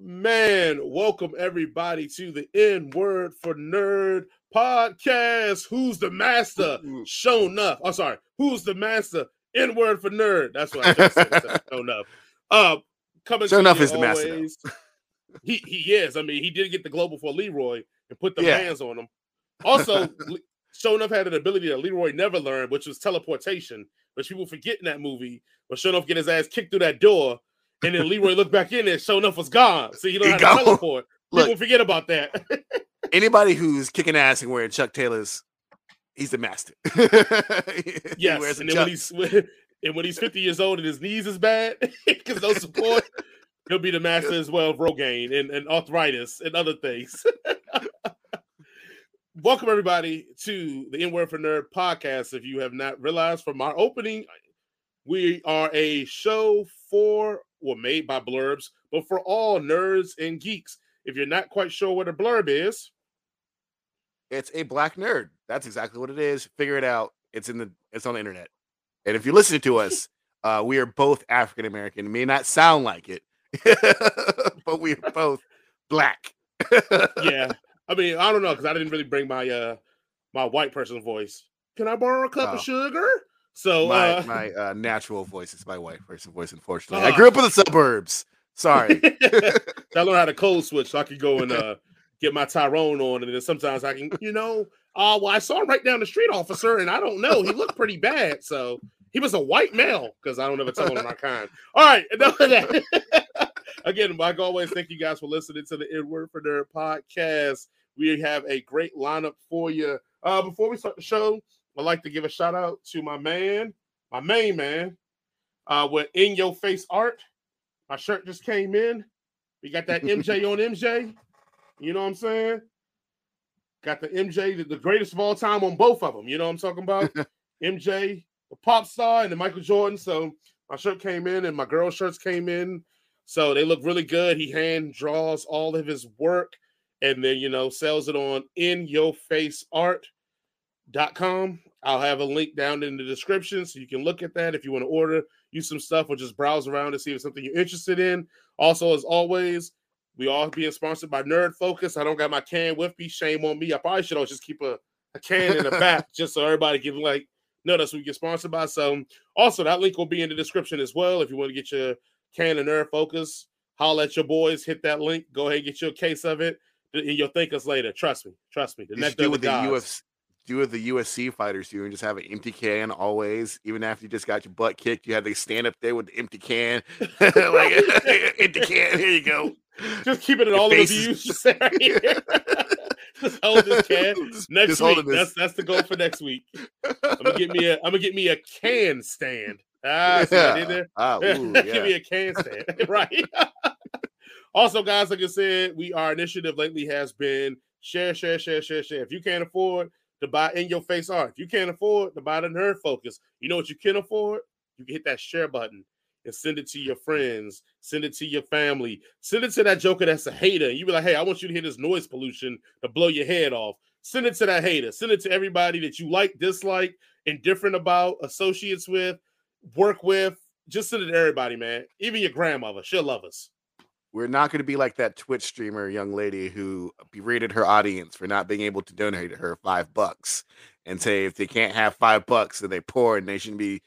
Man, welcome everybody to the N Word for Nerd podcast. Who's the master? Sho'nuff. I'm sorry. Who's the master? N Word for Nerd. That's what I just said. Sho'nuff. Uh, coming Sho'nuff is the master. He he is. I mean, he did get the global for Leroy and put the Yeah. hands on him. Also, Sho'nuff had an ability that Leroy never learned, which was teleportation, which people forget in that movie. But Sho'nuff get his ass kicked through that door, and then Leroy looked back in there. Sho'nuff was gone. So you know He to gone. teleport. Look. People forget about that. Anybody who's kicking ass and wearing Chuck Taylors, he's the master. Yes, and then when he's and when he's 50 years old and his knees is bad because no support, he'll be the master as well of Rogaine and, and arthritis and other things. Welcome everybody to the N Word for Nerd podcast. If you have not realized from our opening, we are a show for or made by blurbs, but for all nerds and geeks. If you're not quite sure what a blurb is, It's a black nerd. That's exactly what it is. Figure it out. It's in the it's on the internet. And if you're listening to us, uh, we are both African American. It may not sound like it, but we are both black. yeah. I mean, I don't know because I didn't really bring my uh my white person voice. Can I borrow a cup Oh. of sugar? So my uh, my uh, natural voice is my white person voice. Unfortunately, I Ah. grew up in the suburbs. Sorry. I learned how to code switch so I could go and uh get my Tyrone on, and then sometimes I can, you know, uh well, I saw him right down the street, officer, and I don't know, he looked pretty bad. So he was a white male because I don't ever tell him my kind. All right, enough of that. Again, like always, thank you guys for listening to the N Word for Nerd podcast. We have a great lineup for you. Uh, before we start the show, I'd like to give a shout out to my man, my main man, uh, with In Your Face Art. My shirt just came in. We got that MJ on MJ. You know what I'm saying? Got the MJ, the, greatest of all time on both of them. You know what I'm talking about? MJ, the pop star, and the Michael Jordan. So my shirt came in, and my girl shirts came in. So they look really good. He hand draws all of his work and then, you know, sells it on in your face art.com. I'll have a link down in the description so you can look at that if you want to order you some stuff or just browse around to see if it's something you're interested in. Also, as always, we are being sponsored by Nerd Focus. I don't got my can with me. Shame on me. I probably should always just keep a, a can in the back just so everybody can like know that's what we get sponsored by. So also that link will be in the description as well. If you want to get your can of Nerd Focus, holla at your boys, hit that link, go ahead and get you a case of it. And you'll thank us later. Trust me. Trust me. The You nectar do what the the. UFC do with the USC fighters do and just have an empty can always, even after you just got your butt kicked. You have to stand up there with the empty can, like empty can. Here you go. Just keeping it Your all in the views. Just just hold this can. Next just week. That's that's the goal for next week. I'm gonna get me a I'm gonna get me a can stand. Ah, see did there? Ah, ooh, Give yeah. me a can stand. right. also, guys, like I said, we our initiative lately has been share, share, share, share, share. If you can't afford to buy in your face art, if you can't afford to buy the nerd focus, you know what you can afford? You can hit that share button and send it to your friends, send it to your family, send it to that joker that's a hater. You be like, hey, I want you to hear this noise pollution to blow your head off. Send it to that hater. Send it to everybody that you like, dislike, indifferent about, associates with, work with. Just send it to everybody, man. Even your grandmother, she'll love us. We're not going to be like that Twitch streamer young lady who berated her audience for not being able to donate her five bucks and say if they can't have five bucks, then they're poor and they shouldn't be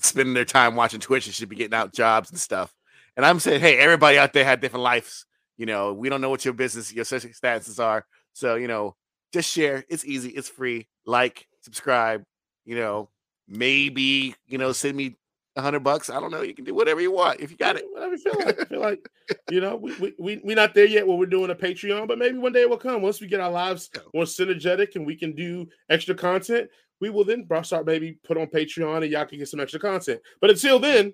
spending their time watching Twitch and should be getting out jobs and stuff. And I'm saying, hey, everybody out there had different lives. You know, we don't know what your business, your social statuses are. So, you know, just share. It's easy, it's free. Like, subscribe, you know, maybe, you know, send me hundred bucks. I don't know. You can do whatever you want if you got it. Whatever you feel like. I feel like, you know, we we we we not there yet where we're doing a Patreon, but maybe one day it will come. Once we get our lives more synergetic and we can do extra content, we will then start maybe put on Patreon and y'all can get some extra content. But until then,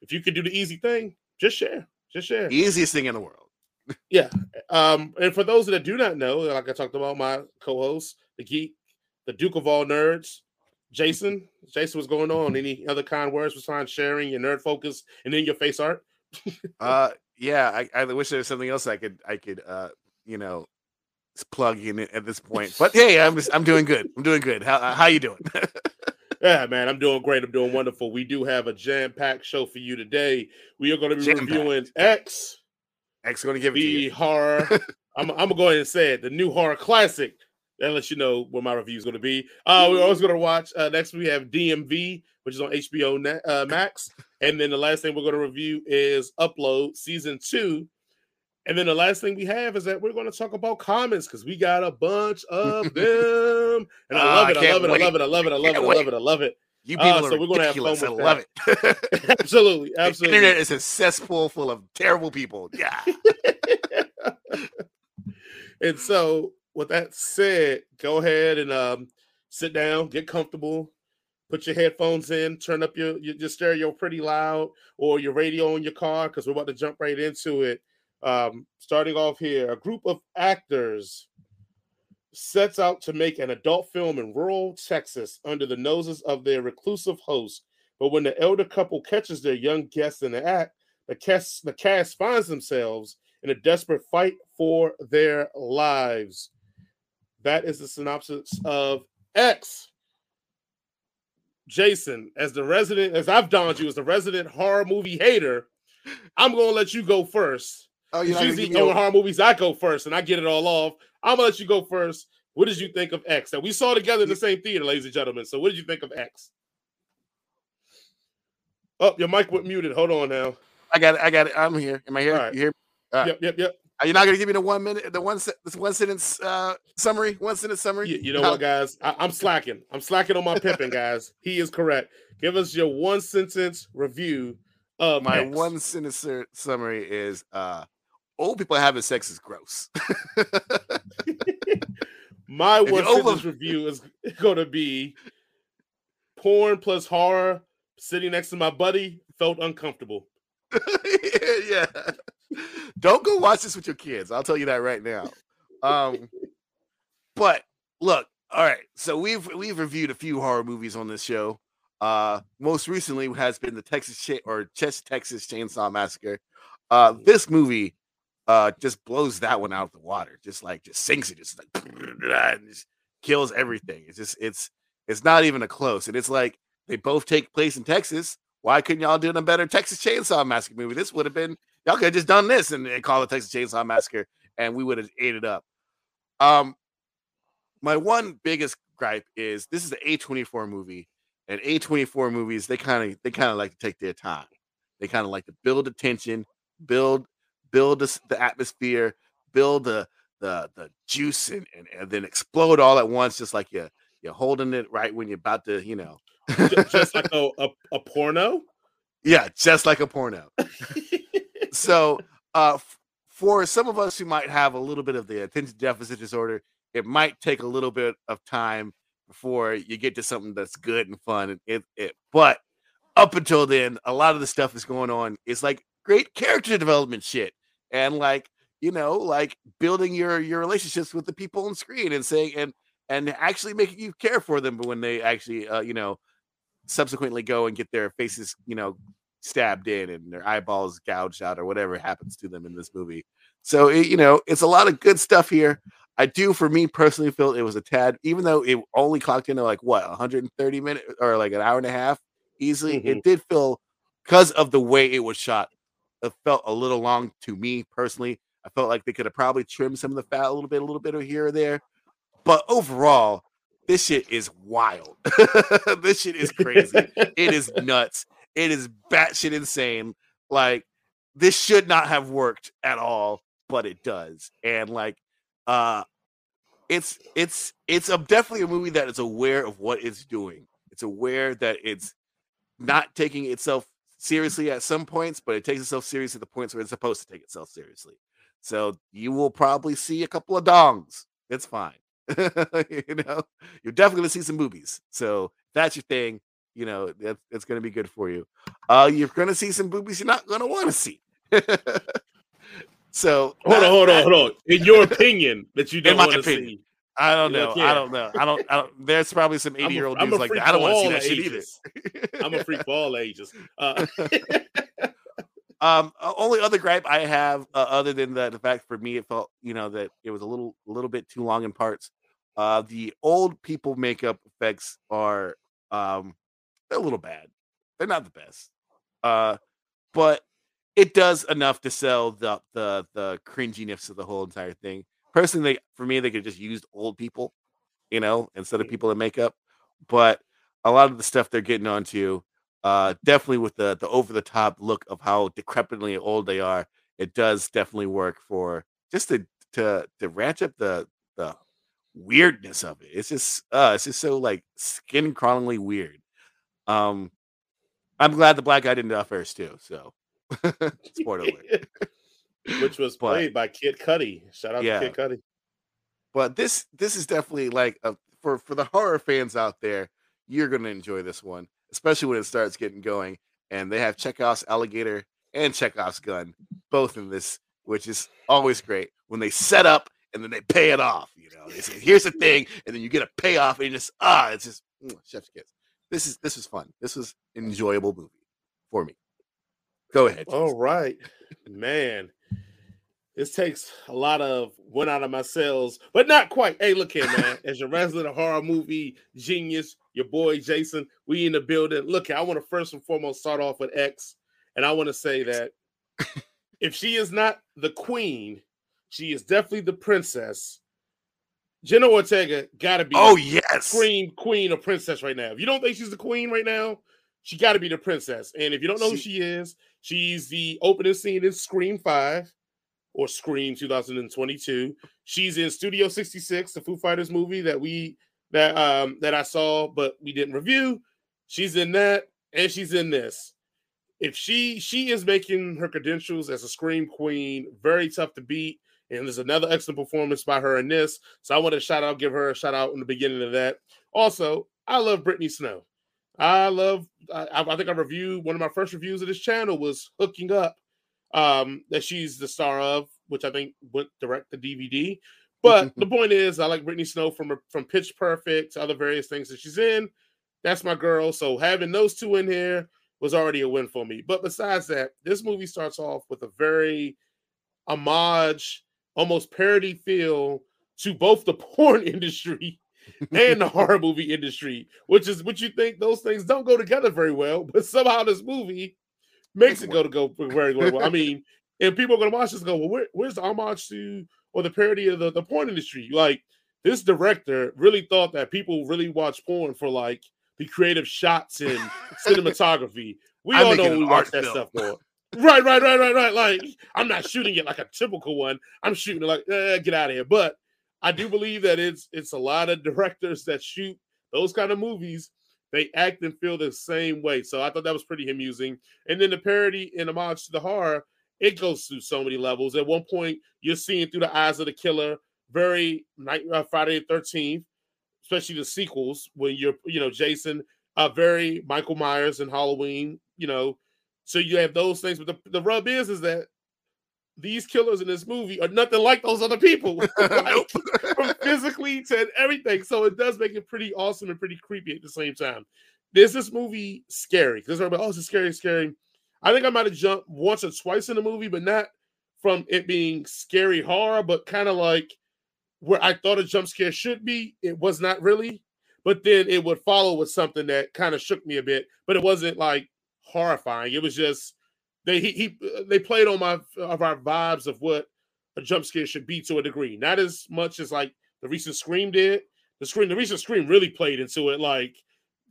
if you could do the easy thing, just share. Just share. Easiest thing in the world. Yeah. Um, and for those that do not know, like I talked about my co-host, the geek, the Duke of all nerds, Jason. Jason, what's going on? Any other kind words besides sharing your nerd focus and in your face art? Uh, yeah, I, I wish there was something else I could I could uh you know plug in at this point. But hey, I'm just, I'm doing good. I'm doing good. How how you doing? Yeah, man, I'm doing great. I'm doing wonderful. We do have a jam-packed show for you today. We are going to be Jam-packed. reviewing X, X going to give it to the horror. I'm, I'm gonna go ahead and say it, the new horror classic. That lets you know what my review is going to be. Uh, we're always going to watch. Uh, next, we have DMZ, which is on HBO uh, Max, and then the last thing we're going to review is Upload season two. And then the last thing we have is that we're going to talk about comments because we got a bunch of them, and I love I it. I can't love it. I love it. I love it. I love it. I love it. I love it. You Uh, people so are we're gonna have fun ridiculous. I with love it. Absolutely, the absolutely. internet is a cesspool full of terrible people. Yeah. And so, with that said, go ahead and um, sit down, get comfortable, put your headphones in, turn up your, your, your stereo pretty loud or your radio in your car because we're about to jump right into it. Um, starting off here, a group of actors sets out to make an adult film in rural Texas under the noses of their reclusive host. But when the elder couple catches their young guests in the act, the cast, the cast finds themselves in a desperate fight for their lives. That is the synopsis of X. Jason, as the resident, as I've donned you as the resident horror movie hater, I'm gonna let you go first. Oh, It's you're not gonna usually give me horror movies, I go first and I get it all off. I'm gonna let you go first. What did you think of X? That we saw together in the same theater, ladies and gentlemen. So, what did you think of X? Oh, your mic went muted. Hold on now. I got it. I got it. I'm here. Am I here? All right. You hear? Uh, Yep, yep, yep. Are you not gonna give me the one minute, the one, this one sentence uh, summary? One sentence summary. You, you know How- what, guys? I, I'm slacking. I'm slacking on my pimping, guys. He is correct. Give us your one sentence review of My X. one sentence summary is: uh, old people having sex is gross. My If one you're over- sentence review is going to be porn plus horror. Sitting next to my buddy felt uncomfortable. yeah. Don't go watch this with your kids. I'll tell you that right now. Um, but look, all right. So we've we've reviewed a few horror movies on this show. Uh, most recently has been the Texas Cha- or Chest Texas Chainsaw Massacre. Uh, this movie uh just blows that one out of the water. Just like just sinks it, just like just kills everything. It's just it's it's not even a close. And it's like they both take place in Texas. Why couldn't y'all do a better Texas Chainsaw Massacre movie? This would have been y'all could have just done this and, and call it Texas Chainsaw Massacre, and we would have ate it up. Um, my one biggest gripe is this is the A24 movie, and A24 movies they kind of they kind of like to take their time. They kind of like to build the tension, build build the, the atmosphere, build the the the juice, and, and and then explode all at once, just like you you're holding it right when you're about to, you know, Ju- Just like a, a, a porno. yeah, just like a porno. so uh for some of us who might have a little bit of the attention deficit disorder it might take a little bit of time before you get to something that's good and fun and it, it but up until then a lot of the stuff that's going on is like great character development shit and like you know like building your your relationships with the people on screen and saying and and actually making you care for them when they actually uh, you know subsequently go and get their faces you know stabbed in and their eyeballs gouged out or whatever happens to them in this movie. So it, you know, it's a lot of good stuff here. I do, for me personally, feel it was a tad, even though it only clocked into like what 130 minutes or like an hour and a half easily. Mhm. It did feel because of the way it was shot, it felt a little long to me personally. I felt like they could have probably trimmed some of the fat a little bit, a little bit of here or there. But overall, this shit is wild. this shit is crazy it is nuts. It is batshit insane. Like this should not have worked at all, but it does. And like, uh, it's it's it's a, definitely a movie that is aware of what it's doing. It's aware that it's not taking itself seriously at some points, but it takes itself seriously at the points where it's supposed to take itself seriously. So you will probably see a couple of dongs. It's fine. you know, you're definitely gonna see some boobies. So that's your thing. You know, that's that's gonna be good for you. Uh you're gonna see some boobies you're not gonna want to see. so Hold on, hold on, hold on. In your opinion, that you don't want to see. I don't know. I don't know. I don't. I don't. There's probably some 80 year old dudes like that. I don't want to see that shit either. I'm a freak for all ages. Uh, Um, only other gripe I have, uh, other than the, the fact for me, it felt you know that it was a little, a little bit too long in parts. Uh, the old people makeup effects are um they're a little bad. They're not the best. Uh, but it does enough to sell the the the cringiness of the whole entire thing. Personally, for me, they could just use old people, you know, instead of people in makeup. But a lot of the stuff they're getting onto, uh, definitely with the the over the top look of how decrepitly old they are, it does definitely work for just to to to ratchet up the the weirdness of it. It's just uh it's just so like skin crawlingly weird. Um I'm glad the black guy didn't die first too. So spoiler alert. Which was But- played by Kid Cudi. Shout out Yeah. to Kid Cudi. But this this is definitely like a, for for the horror fans out there, you're gonna enjoy this one, especially when it starts getting going. And they have Chekhov's alligator and Chekhov's gun both in this, which is always great when they set up and then they pay it off. You know, they say, "Here's the thing," and then you get a payoff, and you just ah, it's just mm, chef's kiss. This is this was fun. This was an enjoyable movie for me. Go ahead. All right, man. This takes a lot of one out of my cells, but not quite. Hey, look here, man. As your resident horror movie genius, your boy Jason, we in the building. Look, I want to first and foremost start off with X, and I want to say that if she is not the queen, she is definitely the princess. Jenna Ortega got to be Oh yes. scream queen or princess right now. If you don't think she's the queen right now, she got to be the princess. And if you don't know who She- she is, she's the opening scene in Scream 5 or Scream 2022. She's in Studio 666, the Foo Fighters movie that we that um that I saw but we didn't review. She's in that and she's in this. If she she is making her credentials as a Scream queen very tough to beat. And there's another excellent performance by her in this. So I want to shout out, give her a shout out in the beginning of that. Also, I love Brittany Snow. I love. I, I think I reviewed one of my first reviews of this channel was hooking up. Um, that she's the star of, which I think went direct to DVD. But the point is, I like Brittany Snow from from Pitch Perfect to other various things that she's in. That's my girl. So having those two in here was already a win for me. But besides that, this movie starts off with a very homage, almost parody feel to both the porn industry and the horror movie industry, which is what you think those things don't go together very well, but somehow this movie makes it go to go very well. I mean, and people are gonna watch this go, well, where, where's the homage to or the parody of the, the porn industry? Like this director really thought that people really watch porn for like the creative shots and cinematography. We I'm all know we watch that film. stuff for. Right, right, right, right, right. Like I'm not shooting it like a typical one. I'm shooting it like eh, get out of here. But I do believe that it's it's a lot of directors that shoot those kind of movies. They act and feel the same way. So I thought that was pretty amusing. And then the parody and homage to the horror, it goes through so many levels. At one point, you're seeing through the eyes of the killer, very night uh, Friday the 13th, especially the sequels when you're, you know, Jason, uh, very Michael Myers and Halloween, you know. So you have those things, but the, the rub is is that these killers in this movie are nothing like those other people. Like, from physically to everything. So it does make it pretty awesome and pretty creepy at the same time. Is this movie scary? Because everybody, oh, it's scary, scary. I think I might have jumped once or twice in the movie, but not from it being scary horror, but kind of like where I thought a jump scare should be. It was not really, but then it would follow with something that kind of shook me a bit, but it wasn't like horrifying. It was just they he, he they played on my of our vibes of what a jump scare should be to a degree. Not as much as like the recent Scream did. The Scream, the recent Scream really played into it, like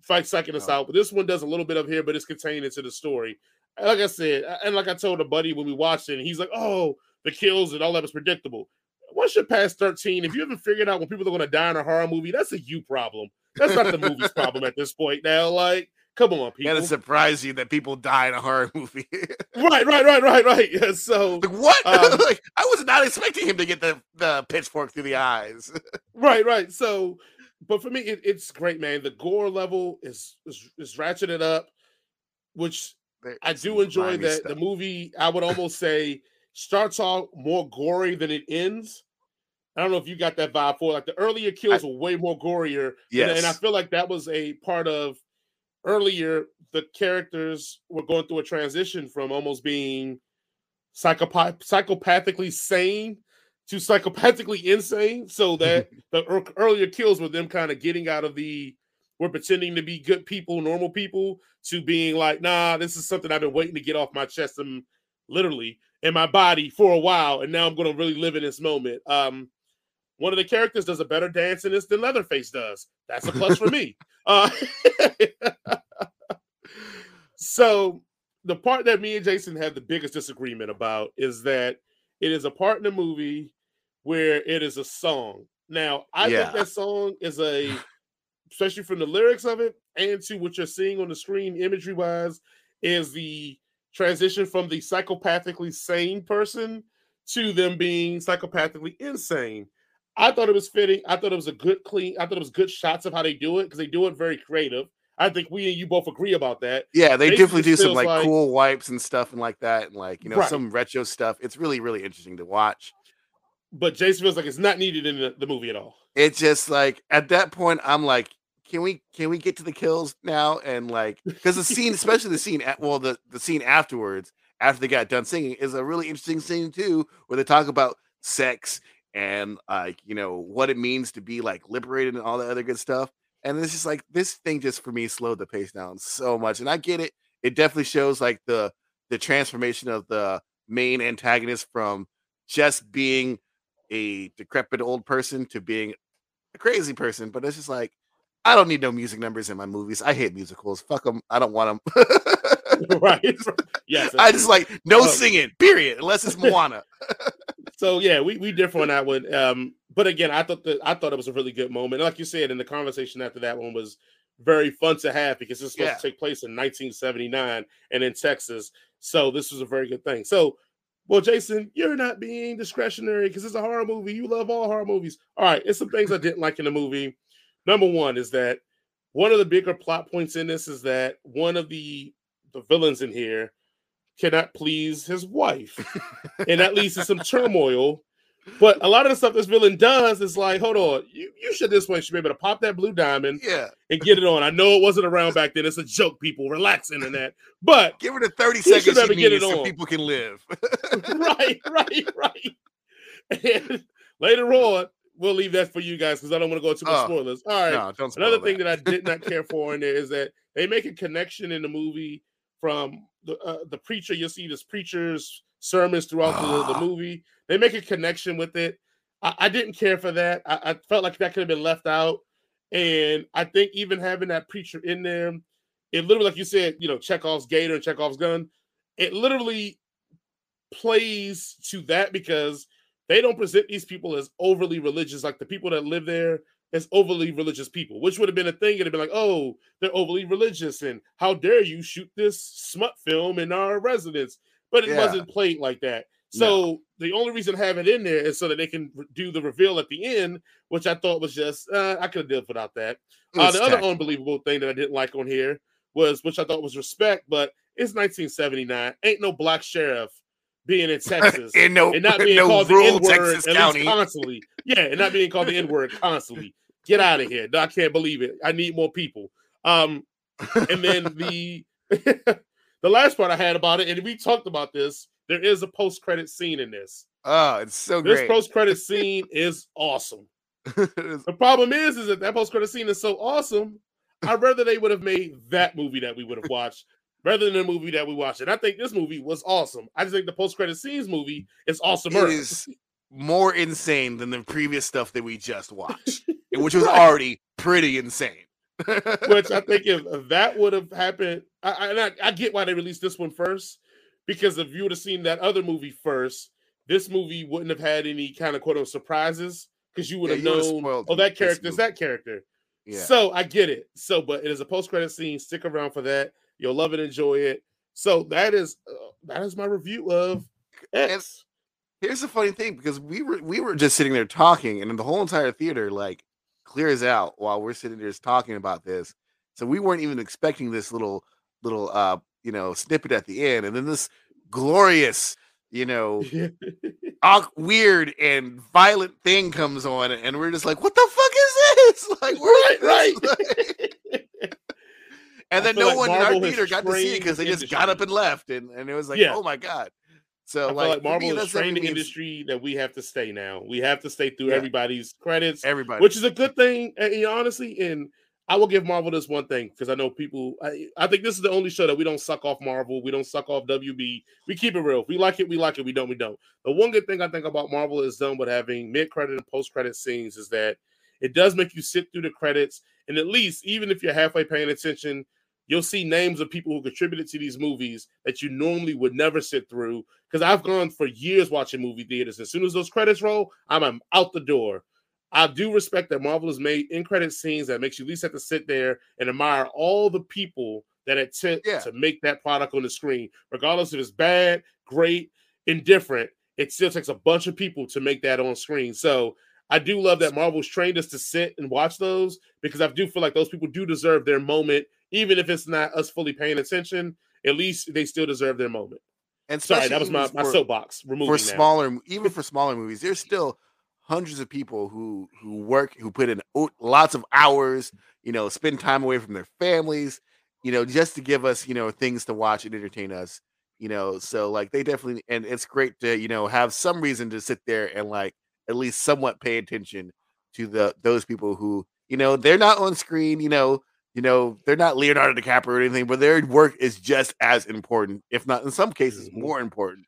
fight psyching us Oh. out. But this one does a little bit of here, but it's contained into the story. And Like I said, and like I told a buddy when we watched it, and he's like, "Oh, the kills and all that was predictable." Once you're past 13, if you haven't figured out when people are going to die in a horror movie, that's a you problem. That's not the movie's problem at this point. Now, like, come on, people. And it surprised you that people die in a horror movie. Right, right, right, right, right. Yeah, so like what? Um, like I was not expecting him to get the, the pitchfork through the eyes. Right, right. So, but for me, it, it's great, man. The gore level is is, is ratcheted up, which I do enjoy. That the movie, I would almost say, starts off more gory than it ends. I don't know if you got that vibe for like the earlier kills were way more gorier. and- and I feel like that was a part of earlier. The characters were going through a transition from almost being psychopath psychopathically sane to psychopathically insane so that the ear- earlier kills were them kind of getting out of the were pretending to be good people, normal people, to being like, nah, this is something I've been waiting to get off my chest and literally in my body for a while, and now I'm gonna really live in this moment. Um, one of the characters does a better dance in this than Leatherface does. That's a plus for me. Uh, so the part that me and Jason had the biggest disagreement about is that it is a part in the movie where it is a song. Now, I Yeah. think that song is a, especially from the lyrics of it and to what you're seeing on the screen, imagery wise, is the transition from the psychopathically sane person to them being psychopathically insane. I thought it was fitting. I thought it was a good clean. I thought it was good shots of how they do it because they do it very creative. I think we and you both agree about that. Yeah, they Basically definitely do some like, like- cool wipes and stuff and like that, and like you know Right. some retro stuff. It's really really interesting to watch. But Jason feels like it's not needed in the, the movie at all. It's just like at that point, I'm like, can we can we get to the kills now? And like, because the scene, especially the scene, at, well, the the scene afterwards, after they got done singing, is a really interesting scene too, where they talk about sex and like you know what it means to be like liberated and all that other good stuff. And this is like this thing just for me slowed the pace down so much. And I get it; it definitely shows like the the transformation of the main antagonist from just being a decrepit old person to being a crazy person, but it's just like I don't need no music numbers in my movies. I hate musicals. Fuck them. I don't want them. right? Yes. I just like no singing. Period. Unless it's Moana. So yeah, we, we differ on that one. Um, but again, I thought that I thought it was a really good moment. Like you said, in the conversation after that one was very fun to have because it's supposed Yeah. to take place in 1979 and in Texas. So this was a very good thing. So, well, Jason, you're not being discretionary because it's a horror movie. You love all horror movies. All right, it's some things I didn't like in the movie. Number one is that one of the bigger plot points in this is that one of the the villains in here cannot please his wife, and that leads to some turmoil. But a lot of the stuff this villain does is like, hold on, you, you should this way should be able to pop that blue diamond Yeah. and get it on. I know it wasn't around back then. It's a joke, people. Relax, internet. But Give it a 30 He seconds she get it so on. people can live. right, right, right. And later on, we'll leave that for you guys because I don't want to go into much Oh, spoilers. All right. no, Another thing that. that I did not care for in there is that they make a connection in the movie from the uh, the preacher. You'll see this preacher's sermons throughout the, the movie. They make a connection with it. I, I didn't care for that. I, I felt like that could have been left out. And I think even having that preacher in there, it literally, like you said, you know, Chekhov's gator and Chekhov's gun, it literally plays to that because they don't present these people as overly religious, like the people that live there as overly religious people, which would have been a thing. It'd have been like, oh, they're overly religious, and how dare you shoot this smut film in our residence? But it Yeah. wasn't played like that. So the only reason to have it in there is so that they can do the reveal at the end, which I thought was just uh, I could have did without that. Uh, the other unbelievable thing that I didn't like on here was, which I thought was respect, but it's 1979. Ain't no black sheriff being in Texas in no, and not being no called the N word constantly. Yeah, and not being called the N word constantly. Get out of here. No, I can't believe it. I need more people. Um, and then the the last part I had about it, and we talked about this. There is a post credit scene in this. Oh, it's so This great. post credit scene is awesome. It's- The problem is, is that that post credit scene is so awesome. I'd rather they would have made that movie that we would have watched rather than the movie that we watched. And I think this movie was awesome. I just think the post credit scenes movie is awesome. it is more insane than the previous stuff that we just watched, which was Right. already pretty insane. Which I think if that would have happened, I, I, and I, I get why they released this one first because if you would have seen that other movie first, this movie wouldn't have had any kind of quote unquote surprises because you would have known, oh, that character is that character. yeah. So I get it. So, but it is a post credit scene. Stick around for that. You'll love it, enjoy it. So that is uh, that is my review of X. Here's the funny thing because we were we were just sitting there talking, and in the whole entire theater like clears out while we're sitting there just talking about this. So we weren't even expecting this little little uh you know snippet at the end, and then this glorious you know weird and violent thing comes on, and we're just like, what the fuck is this? Like, right, right, right. and then no like one in our theater got to see it because they just got up and left, and and it was like, Yeah. oh my god. So like, like Marvel has trained the is- industry that we have to stay now. We have to stay through Yeah. everybody's credits, everybody, which is a good thing. And know, honestly, and I will give Marvel this one thing because I know people. I, I, think this is the only show that we don't suck off Marvel. We don't suck off WB. We keep it real. If we like it, we like it. We don't, we don't. The one good thing I think about Marvel is done with having mid credit and post credit scenes is that it does make you sit through the credits. And at least, even if you're halfway paying attention, you'll see names of people who contributed to these movies that you normally would never sit through. Because I've gone for years watching movie theaters. As soon as those credits roll, I'm, I'm out the door. I do respect that Marvel has made in credit scenes that makes you at least have to sit there and admire all the people that it took yeah. to make that product on the screen, regardless if it's bad, great, indifferent. It still takes a bunch of people to make that on screen. So I do love that Marvel's trained us to sit and watch those because I do feel like those people do deserve their moment, even if it's not us fully paying attention. At least they still deserve their moment. And sorry, that was my, my soapbox. Removing for smaller, even for smaller movies, there's still hundreds of people who who work who put in lots of hours you know spend time away from their families you know just to give us you know things to watch and entertain us you know so like they definitely and it's great to you know have some reason to sit there and like at least somewhat pay attention to the those people who you know they're not on screen you know you know they're not leonardo dicaprio or anything but their work is just as important if not in some cases mm-hmm. more important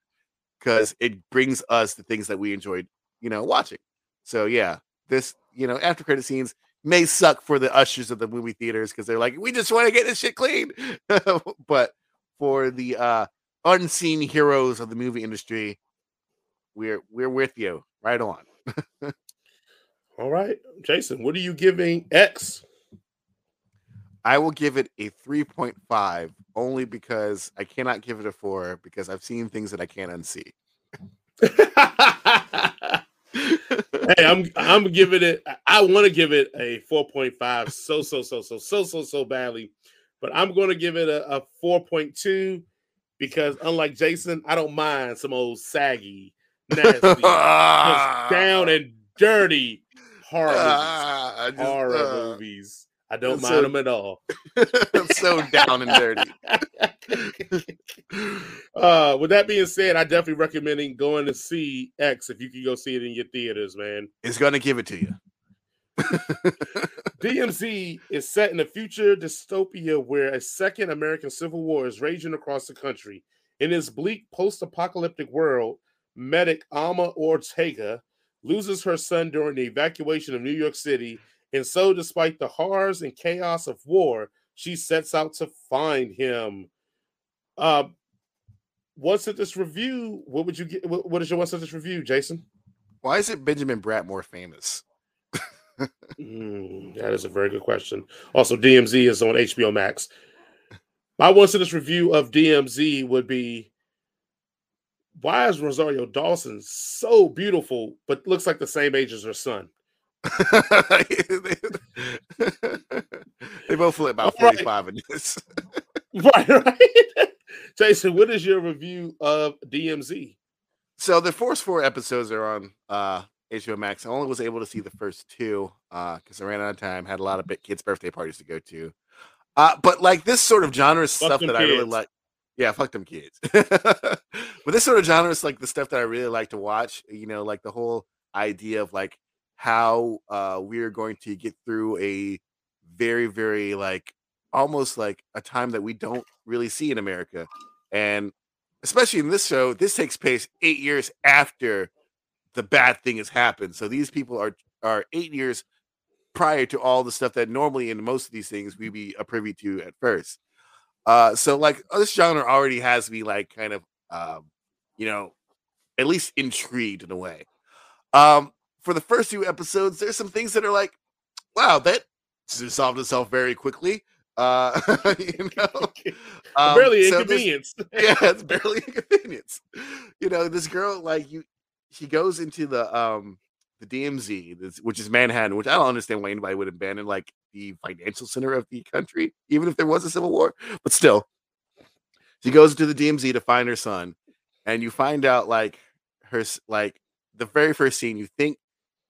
because it brings us the things that we enjoyed you know, watching. So yeah, this, you know, after credit scenes may suck for the ushers of the movie theaters because they're like, we just want to get this shit clean. but for the uh unseen heroes of the movie industry, we're we're with you. Right on. All right. Jason, what are you giving X? I will give it a 3.5 only because I cannot give it a 4 because I've seen things that I can't unsee. hey, I'm I'm giving it. I want to give it a 4.5 so so so so so so so badly, but I'm going to give it a, a 4.2 because unlike Jason, I don't mind some old saggy, nasty, down and dirty horror movies. Uh, just, horror uh, movies. I don't mind so, them at all. I'm so down and dirty. uh, with that being said, I definitely recommending going to see X if you can go see it in your theaters, man. It's gonna give it to you. DMZ is set in a future dystopia where a second American Civil War is raging across the country. In this bleak post-apocalyptic world, medic Alma Ortega loses her son during the evacuation of New York City and so, despite the horrors and chaos of war, she sets out to find him. Uh, what's at this review? What would you get? What, what is your what's at this review, Jason? Why is it Benjamin Bratt more famous? mm, that is a very good question. Also, DMZ is on HBO Max. My one sentence review of DMZ would be why is Rosario Dawson so beautiful but looks like the same age as her son? They both flip about 45 right. in this. right, right. Jason, what is your review of DMZ? So the first four episodes are on uh HBO Max. I only was able to see the first two uh because I ran out of time, had a lot of kids' birthday parties to go to. Uh, but like this sort of genre fuck stuff that kids. I really like. Yeah, fuck them kids. but this sort of genre is like the stuff that I really like to watch. You know, like the whole idea of like how uh, we're going to get through a very, very like almost like a time that we don't really see in America. And especially in this show, this takes place eight years after the bad thing has happened. So these people are are eight years prior to all the stuff that normally in most of these things we be a privy to at first. Uh, so like this genre already has me like kind of um, you know, at least intrigued in a way. Um, for the first few episodes, there's some things that are like, wow, that solved itself very quickly. Uh, you know, um, barely so inconvenience. yeah, it's barely inconvenience. You know, this girl like you, she goes into the um the DMZ, this, which is Manhattan, which I don't understand why anybody would abandon like the financial center of the country, even if there was a civil war. But still, she goes to the DMZ to find her son, and you find out like her like the very first scene. You think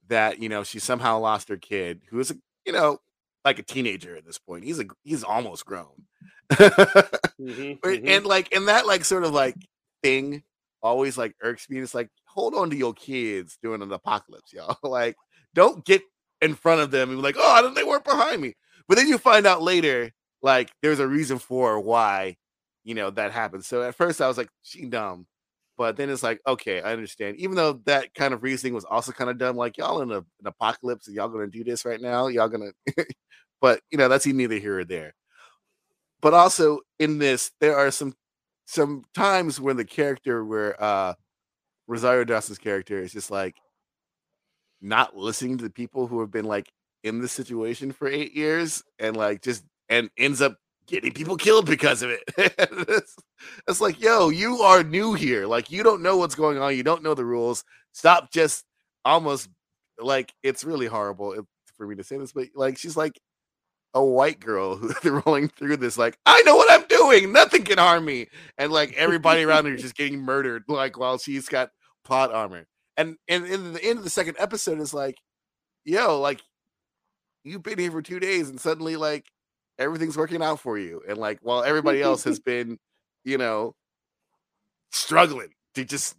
that you know she somehow lost her kid, who is a you know like a teenager at this point. He's a he's almost grown, mm-hmm, mm-hmm. and like and that like sort of like thing always like irks me. It's like hold on to your kids during an apocalypse, y'all. like don't get in front of them and be like, oh, they weren't behind me. but then you find out later, like there's a reason for why, you know, that happened. So at first I was like, she dumb. But then it's like, okay, I understand. Even though that kind of reasoning was also kind of dumb, like y'all in a, an apocalypse y'all gonna do this right now, y'all gonna. but you know, that's neither here or there. But also in this, there are some some times when the character where uh Rosario Dawson's character is just like not listening to the people who have been like in the situation for eight years and like just and ends up getting people killed because of it. it's, it's, like, yo, you are new here. Like, you don't know what's going on. You don't know the rules. Stop just almost like it's really horrible for me to say this, but like, she's like a white girl who's rolling through this, like, I know what I'm doing. Nothing can harm me. And like, everybody around her is just getting murdered, like, while she's got plot armor. And, and in the end of the second episode is like, yo, like, you've been here for two days and suddenly, like, everything's working out for you. And like while everybody else has been, you know, struggling to just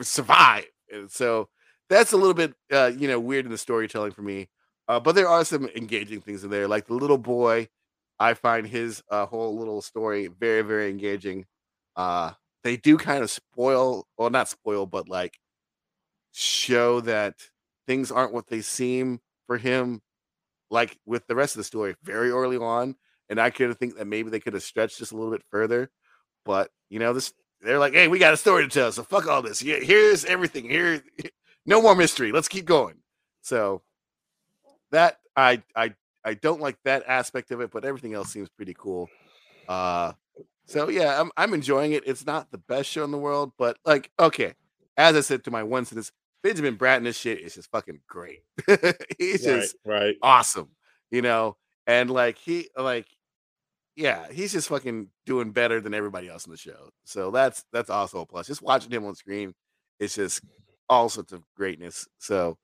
survive. And so that's a little bit uh, you know, weird in the storytelling for me. Uh, but there are some engaging things in there. Like the little boy, I find his uh, whole little story very, very engaging. Uh, they do kind of spoil, well, not spoil, but like show that things aren't what they seem for him like with the rest of the story very early on. And I could think that maybe they could have stretched just a little bit further. But you know, this they're like, hey, we got a story to tell. So fuck all this. Here's everything. Here, no more mystery. Let's keep going. So that I I I don't like that aspect of it, but everything else seems pretty cool. Uh so yeah, I'm I'm enjoying it. It's not the best show in the world, but like, okay. As I said to my one sentence, Benjamin Bratt this shit is just fucking great. he's right, just right. awesome, you know. And like he like yeah, he's just fucking doing better than everybody else in the show. So that's that's also a plus. Just watching him on screen, it's just all sorts of greatness. So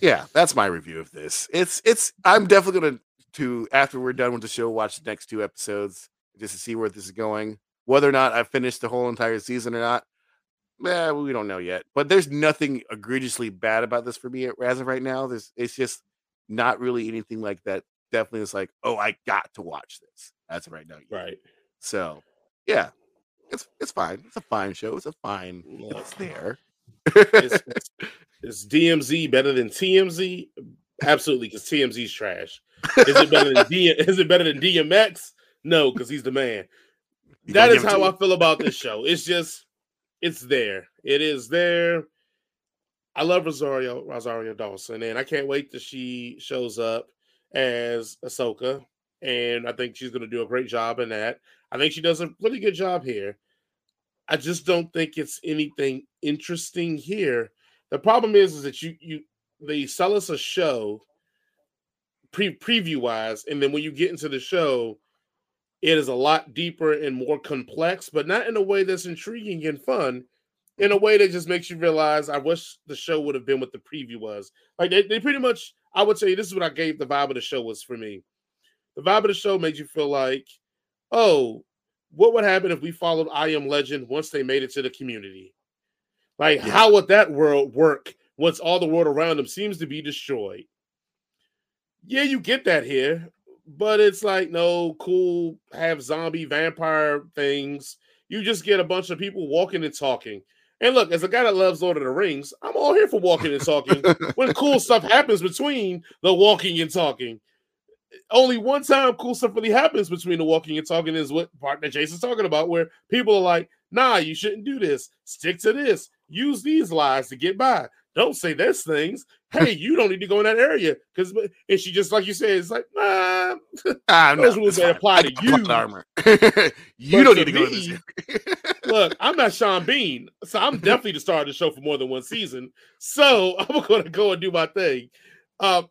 yeah, that's my review of this. It's it's I'm definitely gonna to after we're done with the show, watch the next two episodes just to see where this is going. Whether or not I finish the whole entire season or not, yeah, we don't know yet. But there's nothing egregiously bad about this for me as of right now. There's it's just not really anything like that. Definitely it's like, oh, I got to watch this as of right now. Yet. Right. So yeah. It's it's fine. It's a fine show. It's a fine it's there. is, DMZ better than TMZ? Absolutely, because TMZ's trash. Is it better than D is it better than DMX? No, because he's the man. That is how I feel about this show. It's just it's there. It is there. I love Rosario Rosario Dawson, and I can't wait till she shows up as Ahsoka. And I think she's going to do a great job in that. I think she does a really good job here. I just don't think it's anything interesting here. The problem is, is that you you they sell us a show pre preview wise, and then when you get into the show, it is a lot deeper and more complex, but not in a way that's intriguing and fun. In a way that just makes you realize, I wish the show would have been what the preview was. Like they, they pretty much, I would say, this is what I gave the vibe of the show was for me. The vibe of the show made you feel like, oh, what would happen if we followed I Am Legend once they made it to the community? Like, yeah. how would that world work once all the world around them seems to be destroyed? Yeah, you get that here, but it's like no cool have zombie vampire things. You just get a bunch of people walking and talking. And look, as a guy that loves Lord of the Rings, I'm all here for walking and talking when cool stuff happens between the walking and talking. Only one time cool stuff really happens between the walking and talking is what part that Jason's talking about, where people are like, nah, you shouldn't do this. Stick to this. Use these lies to get by. Don't say those things. Hey, you don't need to go in that area because and she just like you said, it's like nah, ah, those no, rules that apply to you. Armor. you don't need to go. me, go. look, I'm not Sean Bean, so I'm definitely the star of the show for more than one season. So I'm going to go and do my thing, um,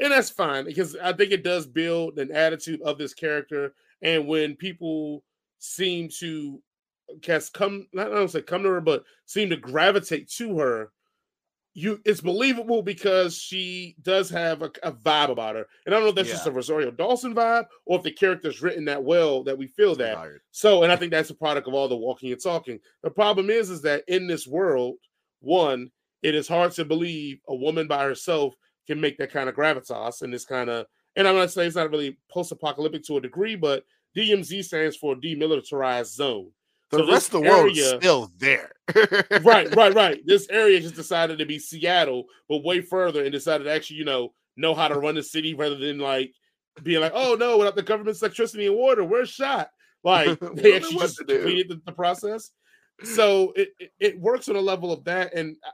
and that's fine because I think it does build an attitude of this character. And when people seem to cast come, not I don't say come to her, but seem to gravitate to her you it's believable because she does have a, a vibe about her. And I don't know if that's yeah. just a Rosario Dawson vibe or if the character's written that well that we feel that. So, and I think that's a product of all the walking and talking. The problem is, is that in this world, one, it is hard to believe a woman by herself can make that kind of gravitas and this kind of and I'm not saying it's not really post-apocalyptic to a degree, but DMZ stands for demilitarized zone. The so rest of the world is still there. right, right, right. This area just decided to be Seattle, but way further, and decided to actually, you know, know how to run the city rather than like being like, oh no, without the government's electricity and water, we're shot. Like they actually just completed the, the, process. So it, it, it works on a level of that, and uh,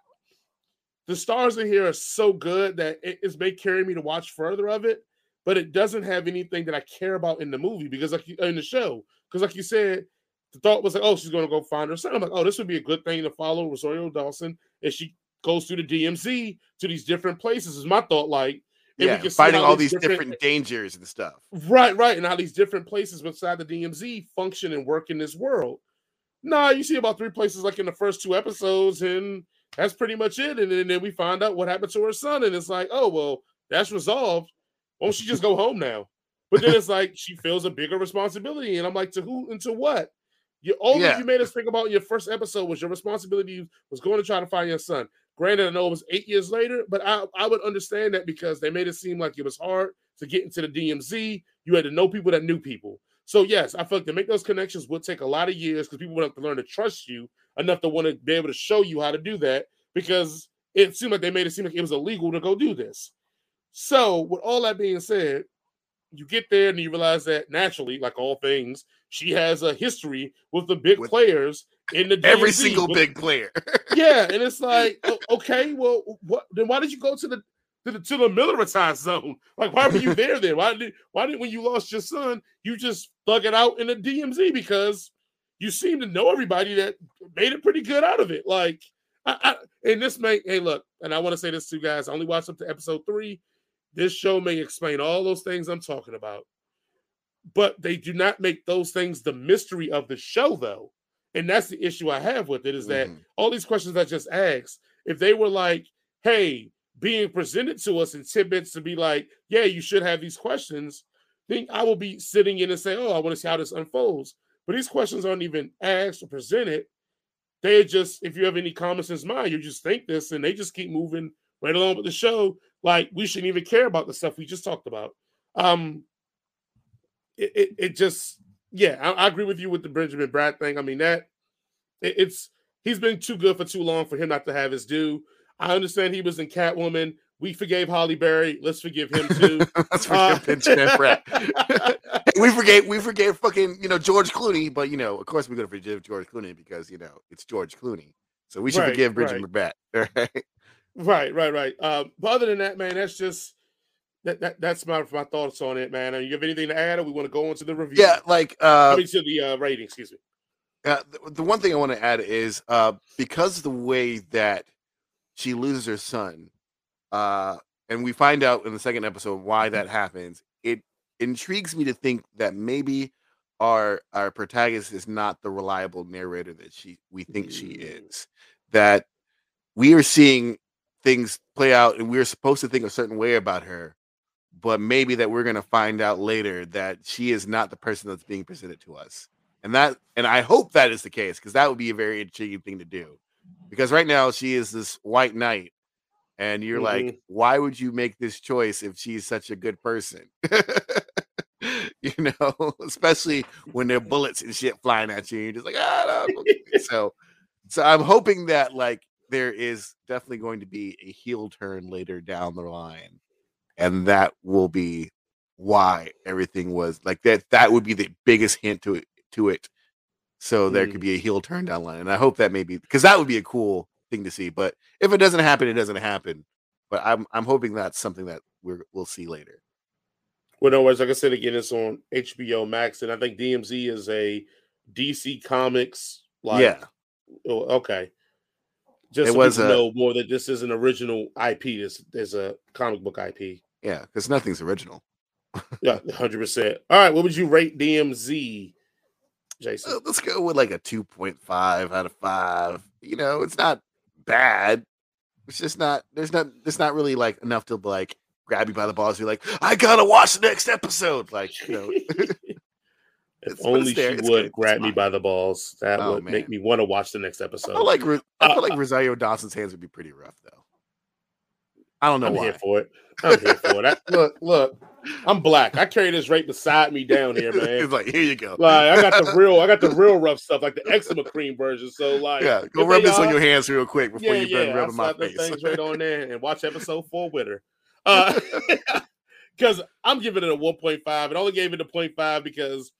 the stars in here are so good that it, it's may carry me to watch further of it, but it doesn't have anything that I care about in the movie because like in the show, because like you said, the thought was like, oh, she's gonna go find her son. I'm like, oh, this would be a good thing to follow Rosario Dawson as she goes through the DMZ to these different places. Is my thought like yeah, fighting all these different, different, dangers and stuff. Right, right, and how these different places beside the DMZ function and work in this world. Nah, you see about three places like in the first two episodes, and that's pretty much it. And and then we find out what happened to her son, and it's like, oh well, that's resolved. Won't she just go home now? But then it's like she feels a bigger responsibility, and I'm like, to who and to what? You only yeah. you made us think about your first episode was your responsibility was going to try to find your son. Granted, I know it was eight years later, but I, I would understand that because they made it seem like it was hard to get into the DMZ. You had to know people that knew people. So yes, I feel like to make those connections would take a lot of years because people would have to learn to trust you enough to want to be able to show you how to do that because it seemed like they made it seem like it was illegal to go do this. So, with all that being said, you get there and you realize that naturally, like all things, she has a history with the big with players in the DMZ. every single big player. yeah, and it's like, okay, well, what? Then why did you go to the to the to the militarized zone? Like, why were you there then? Why did why did when you lost your son, you just thug it out in the DMZ because you seem to know everybody that made it pretty good out of it. Like, I, I and this may hey look, and I want to say this to you guys. I only watched up to episode three this show may explain all those things I'm talking about, but they do not make those things the mystery of the show, though. And that's the issue I have with it is that mm-hmm. all these questions I just asked, if they were like, hey, being presented to us in tidbits to be like, yeah, you should have these questions, then I will be sitting in and say, oh, I want to see how this unfolds. But these questions aren't even asked or presented. They're just, if you have any common sense mind, you just think this and they just keep moving right along with the show like we shouldn't even care about the stuff we just talked about. Um, it, it, it just yeah, I, I, agree with you with the Benjamin Bratt thing. I mean that it, it's he's been too good for too long for him not to have his due. I understand he was in Catwoman. We forgave Halle Berry. Let's forgive him too. Let's forgive uh, Benjamin Bratt. we forgave we forgave fucking you know George Clooney, but you know of course we're gonna forgive George Clooney because you know it's George Clooney. So we should right, forgive Benjamin right. Bratt. Right, right, right. Um, but other than that, man, that's just that, that that's my my thoughts on it, man. And you have anything to add, or we want to go into the review? Yeah, like uh, I mean, to the uh, rating. Excuse me. Uh, the, the one thing I want to add is uh, because the way that she loses her son, uh, and we find out in the second episode why that happens. It intrigues me to think that maybe our our protagonist is not the reliable narrator that she we think she mm. is. That we are seeing things play out and we're supposed to think a certain way about her but maybe that we're going to find out later that she is not the person that's being presented to us and that and i hope that is the case because that would be a very intriguing thing to do because right now she is this white knight and you're mm-hmm. like why would you make this choice if she's such a good person you know especially when there are bullets and shit flying at you you're just like ah, no. so so i'm hoping that like there is definitely going to be a heel turn later down the line and that will be why everything was like that that would be the biggest hint to it to it so there could mm. be a heel turn down line and i hope that maybe because that would be a cool thing to see but if it doesn't happen it doesn't happen but i'm i'm hoping that's something that we're, we'll see later well no worries like i said again it's on hbo max and i think dmz is a dc comics like yeah oh, okay just it so was a, know more that this is an original IP. This there's a comic book IP. Yeah, because nothing's original. yeah, hundred percent. All right, what would you rate DMZ, Jason? Uh, let's go with like a two point five out of five. You know, it's not bad. It's just not. There's not. There's not really like enough to like grab you by the balls. Be like, I gotta watch the next episode. Like, you know. If it's, only she would grab me by the balls. That oh, would man. make me want to watch the next episode. I feel like I feel like uh, Rosario Dawson's hands would be pretty rough, though. I don't know I'm why. here for it. I'm here for it. I, look, look. I'm black. I carry this right beside me down here, man. it's like here you go. Like I got the real, I got the real rough stuff, like the eczema cream version. So like, yeah, go rub this on your hands real quick before yeah, you yeah, done rubbing my face. things right on there and watch episode four with her. Uh, because I'm giving it a 1.5. and only gave it a 0.5 because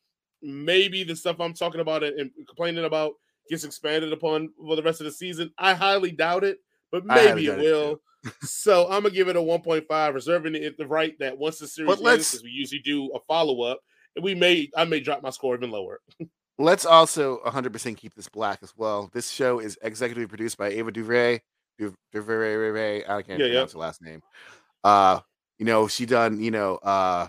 maybe the stuff I'm talking about and complaining about gets expanded upon for the rest of the season. I highly doubt it, but maybe it will. So I'm gonna give it a 1.5, reserving it the right that once the series But ends, 'cause we usually do a follow up, and we may I may drop my score even lower. Let's also 100% keep this black as well. This show is executively produced by Ava DuVray. Du- DuVray, I can't Yeah, yeah. pronounce her last name. Uh, you know, she done, you know, uh,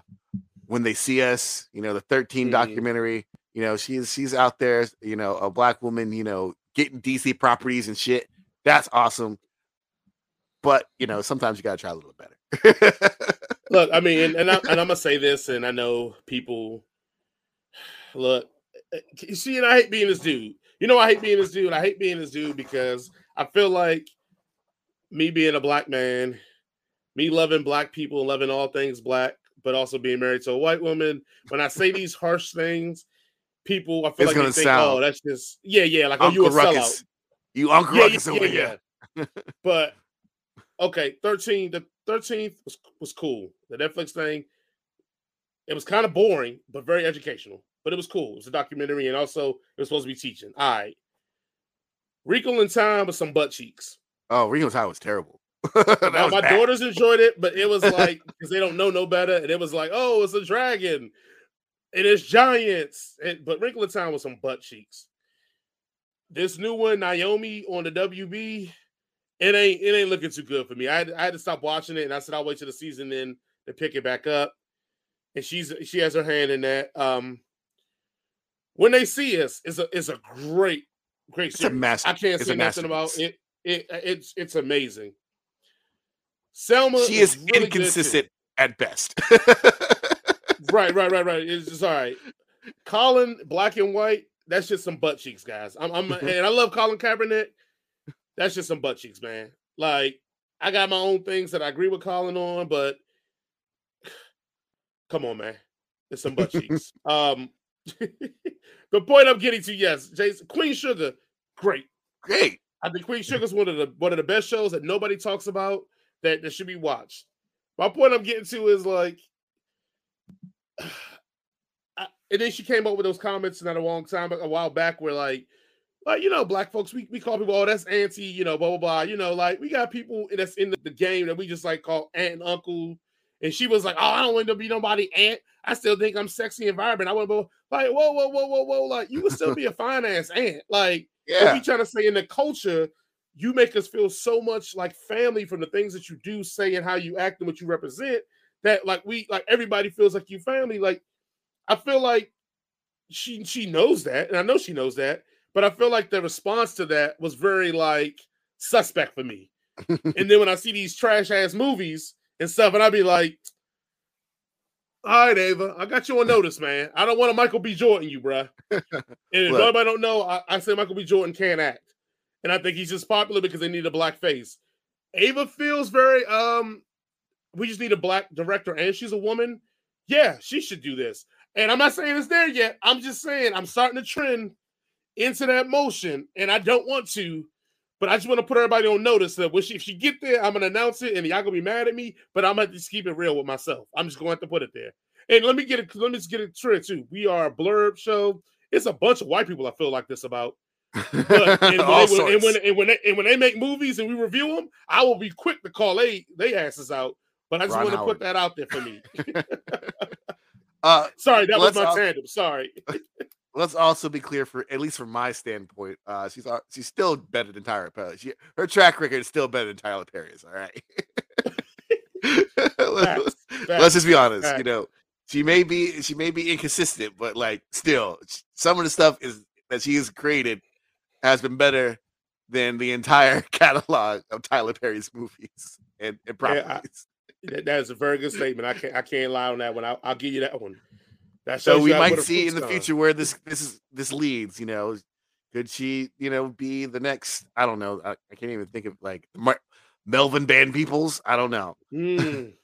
when they see us, you know, the 13 Mhm. documentary. You know, she's she's out there, you know, a black woman, you know, getting DC properties and shit. That's awesome. But you know, sometimes you gotta try a little bit better. Look, I mean, and, and, I, and I'm gonna say this, and I know people. Look, eh, you see, and I hate being this dude. You know, I hate being this dude. I hate being this dude because I feel like me being a black man, me loving black people, loving all things black, but also being married to a white woman. When I say these harsh things, people, I feel It's like they think, sound- "Oh, that's just yeah, yeah." Like, oh, you a sellout. You Uncle Ruckus over here. but okay, 13, the 13th was, was cool. The Netflix thing, it was kind of boring, but very educational. But it was cool. It was a documentary, and also it was supposed to be teaching. All right. Wrinkle in Time with some butt cheeks. Oh, Ringo Time was terrible. Now, was my bad. daughters enjoyed it, but it was like because they don't know no better, and it was like, oh, it's a dragon, and it's giants. And, but Wrinkle in Time with some butt cheeks. This new one, Naomi on the WB, it ain't it ain't looking too good for me. I had, I had to stop watching it, and I said I'll wait till the season then to pick it back up. And she's she has her hand in that. Um, when they see us, is a is a great great It's a series. master- I can't say a nothing about it. It it's it's amazing. Selma, She is really inconsistent at best. right, right, right, right. It's just all right. Colin, black and white. That's just some butt cheeks, guys. I'm, I'm, and I love Colin Kaepernick. That's just some butt cheeks, man. Like I got my own things that I agree with Colin on, but come on, man, it's some butt cheeks. Um, the point I'm getting to, yes, Jason, Queen Sugar, great. Great. I think Queen Sugar's one of the one of the best shows that nobody talks about that, that should be watched. My point I'm getting to is like, I- and then she came up with those comments not a long time, a while back, where like, like you know, black folks, we, we call people, oh, that's auntie, you know, blah blah blah. You know, like we got people that's in the, the game that we just like call aunt and uncle. And she was like, oh, I don't want to be nobody aunt. I still think I'm sexy and vibrant. I want to be like, whoa, whoa, whoa, whoa, whoa. Like, you would still be a fine ass aunt. Like, what Yeah. we trying to say in the culture, you make us feel so much like family from the things that you do, say, and how you act and what you represent. That like we like everybody feels like you family. Like I feel like she she knows that, and I know she knows that, but I feel like the response to that was very like suspect for me. and then when I see these trash ass movies and stuff, and I'd be like, "All right, Ava, I got you on notice, man. I don't want to Michael B. Jordan you, bruh." And if Look. nobody don't know, I, I say Michael B. Jordan can't act, and I think he's just popular because they need a black face. Ava feels very um. We just need a black director, and she's a woman. Yeah, she should do this. And I'm not saying it's there yet. I'm just saying I'm starting to trend into that motion, and I don't want to, but I just want to put everybody on notice that when she, if she get there, I'm gonna announce it, and y'all gonna be mad at me. But I'm gonna just keep it real with myself. I'm just going to have to put it there. And let me get it. Let me just get it straight too. We are a blurb show. It's a bunch of white people I feel like this about. But, and, when they, and, when, and, when they, and when they make movies and we review them, I will be quick to call they they asses out. But I just want to put that out there for me. Uh, Sorry, that was my al- tandem. Sorry. Let's also be clear for at least from my standpoint, uh, she's she's still better than Tyler Perry. She, her track record is still better than Tyler Perry's. All right. let's, Facts, let's just be honest. You know, she may be she may be inconsistent, but like still, some of the stuff is that she has created has been better than the entire catalog of Tyler Perry's movies and, and Yeah, I- properties. That, that is a very good statement. I can't I can't lie on that one. I'll, I'll give you that one. That so we might see in the future where this this is this leads you know could she you know be the next i don't know i, I can't even think of like Mar- melvin Van Peebles i don't know. Mm.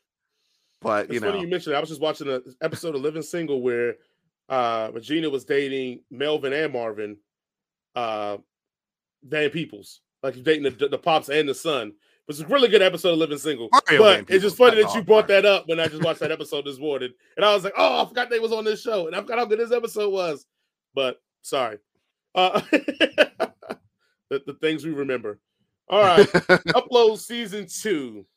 But It's you know, funny you mentioned. That. I was just watching an episode of Living Single where uh, Regina was dating Melvin and Marvin, uh, Van Peebles, like dating the, the pops and the son. It was a really good episode of Living Single. Mario but it's just funny that you brought that up when I just watched that episode this morning, and I was like, "Oh, I forgot they was on this show," and I forgot how good this episode was. But sorry, uh, the, the things we remember. All right, upload season two.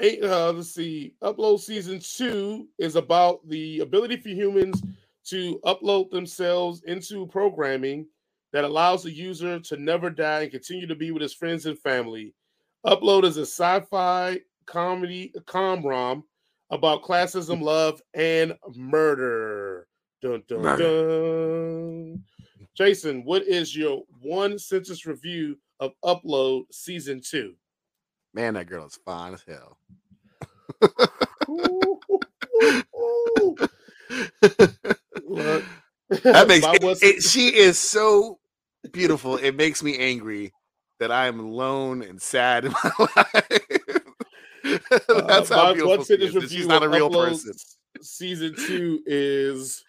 Eight, uh, let's see. Upload season two is about the ability for humans to upload themselves into programming that allows the user to never die and continue to be with his friends and family. Upload is a sci-fi comedy com-rom about classism, love, and murder. Dun, dun, dun. Jason, what is your one sentence review of Upload season two? man, that girl is fine as hell. Ooh, ooh, ooh. Look, that makes it, it- she is so beautiful. It makes me angry that I am alone and sad in my life. That's uh, how beautiful she is, review she's not a real person. Season two is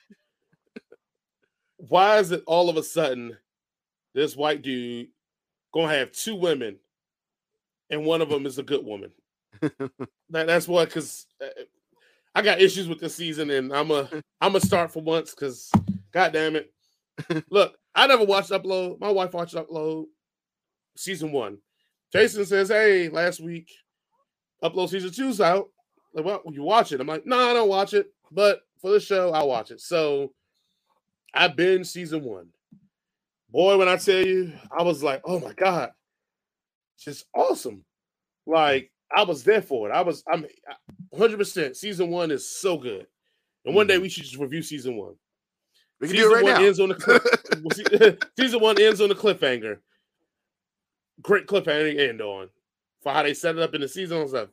why is it all of a sudden this white dude gonna have two women and one of them is a good woman? That, that's what because I got issues with this season and I'm a I'm gonna start for once because god damn it. Look, I never watched Upload. My wife watched Upload season one. Jason says, Hey, last week, Upload season two's out. Like, well, you watch it. I'm like, no, I don't watch it, but for the show, I'll watch it. So I've been season one. Boy, when I tell you, I was like, oh my God, just awesome. Like, I was there for it. I was, I'm 100%. Season one is so good. And one day mm-hmm. we should just review season one. We can season do it right one now. ends on the cliff. season one ends on the cliffhanger. Great cliffhanger to end on for how they set it up in the season and stuff.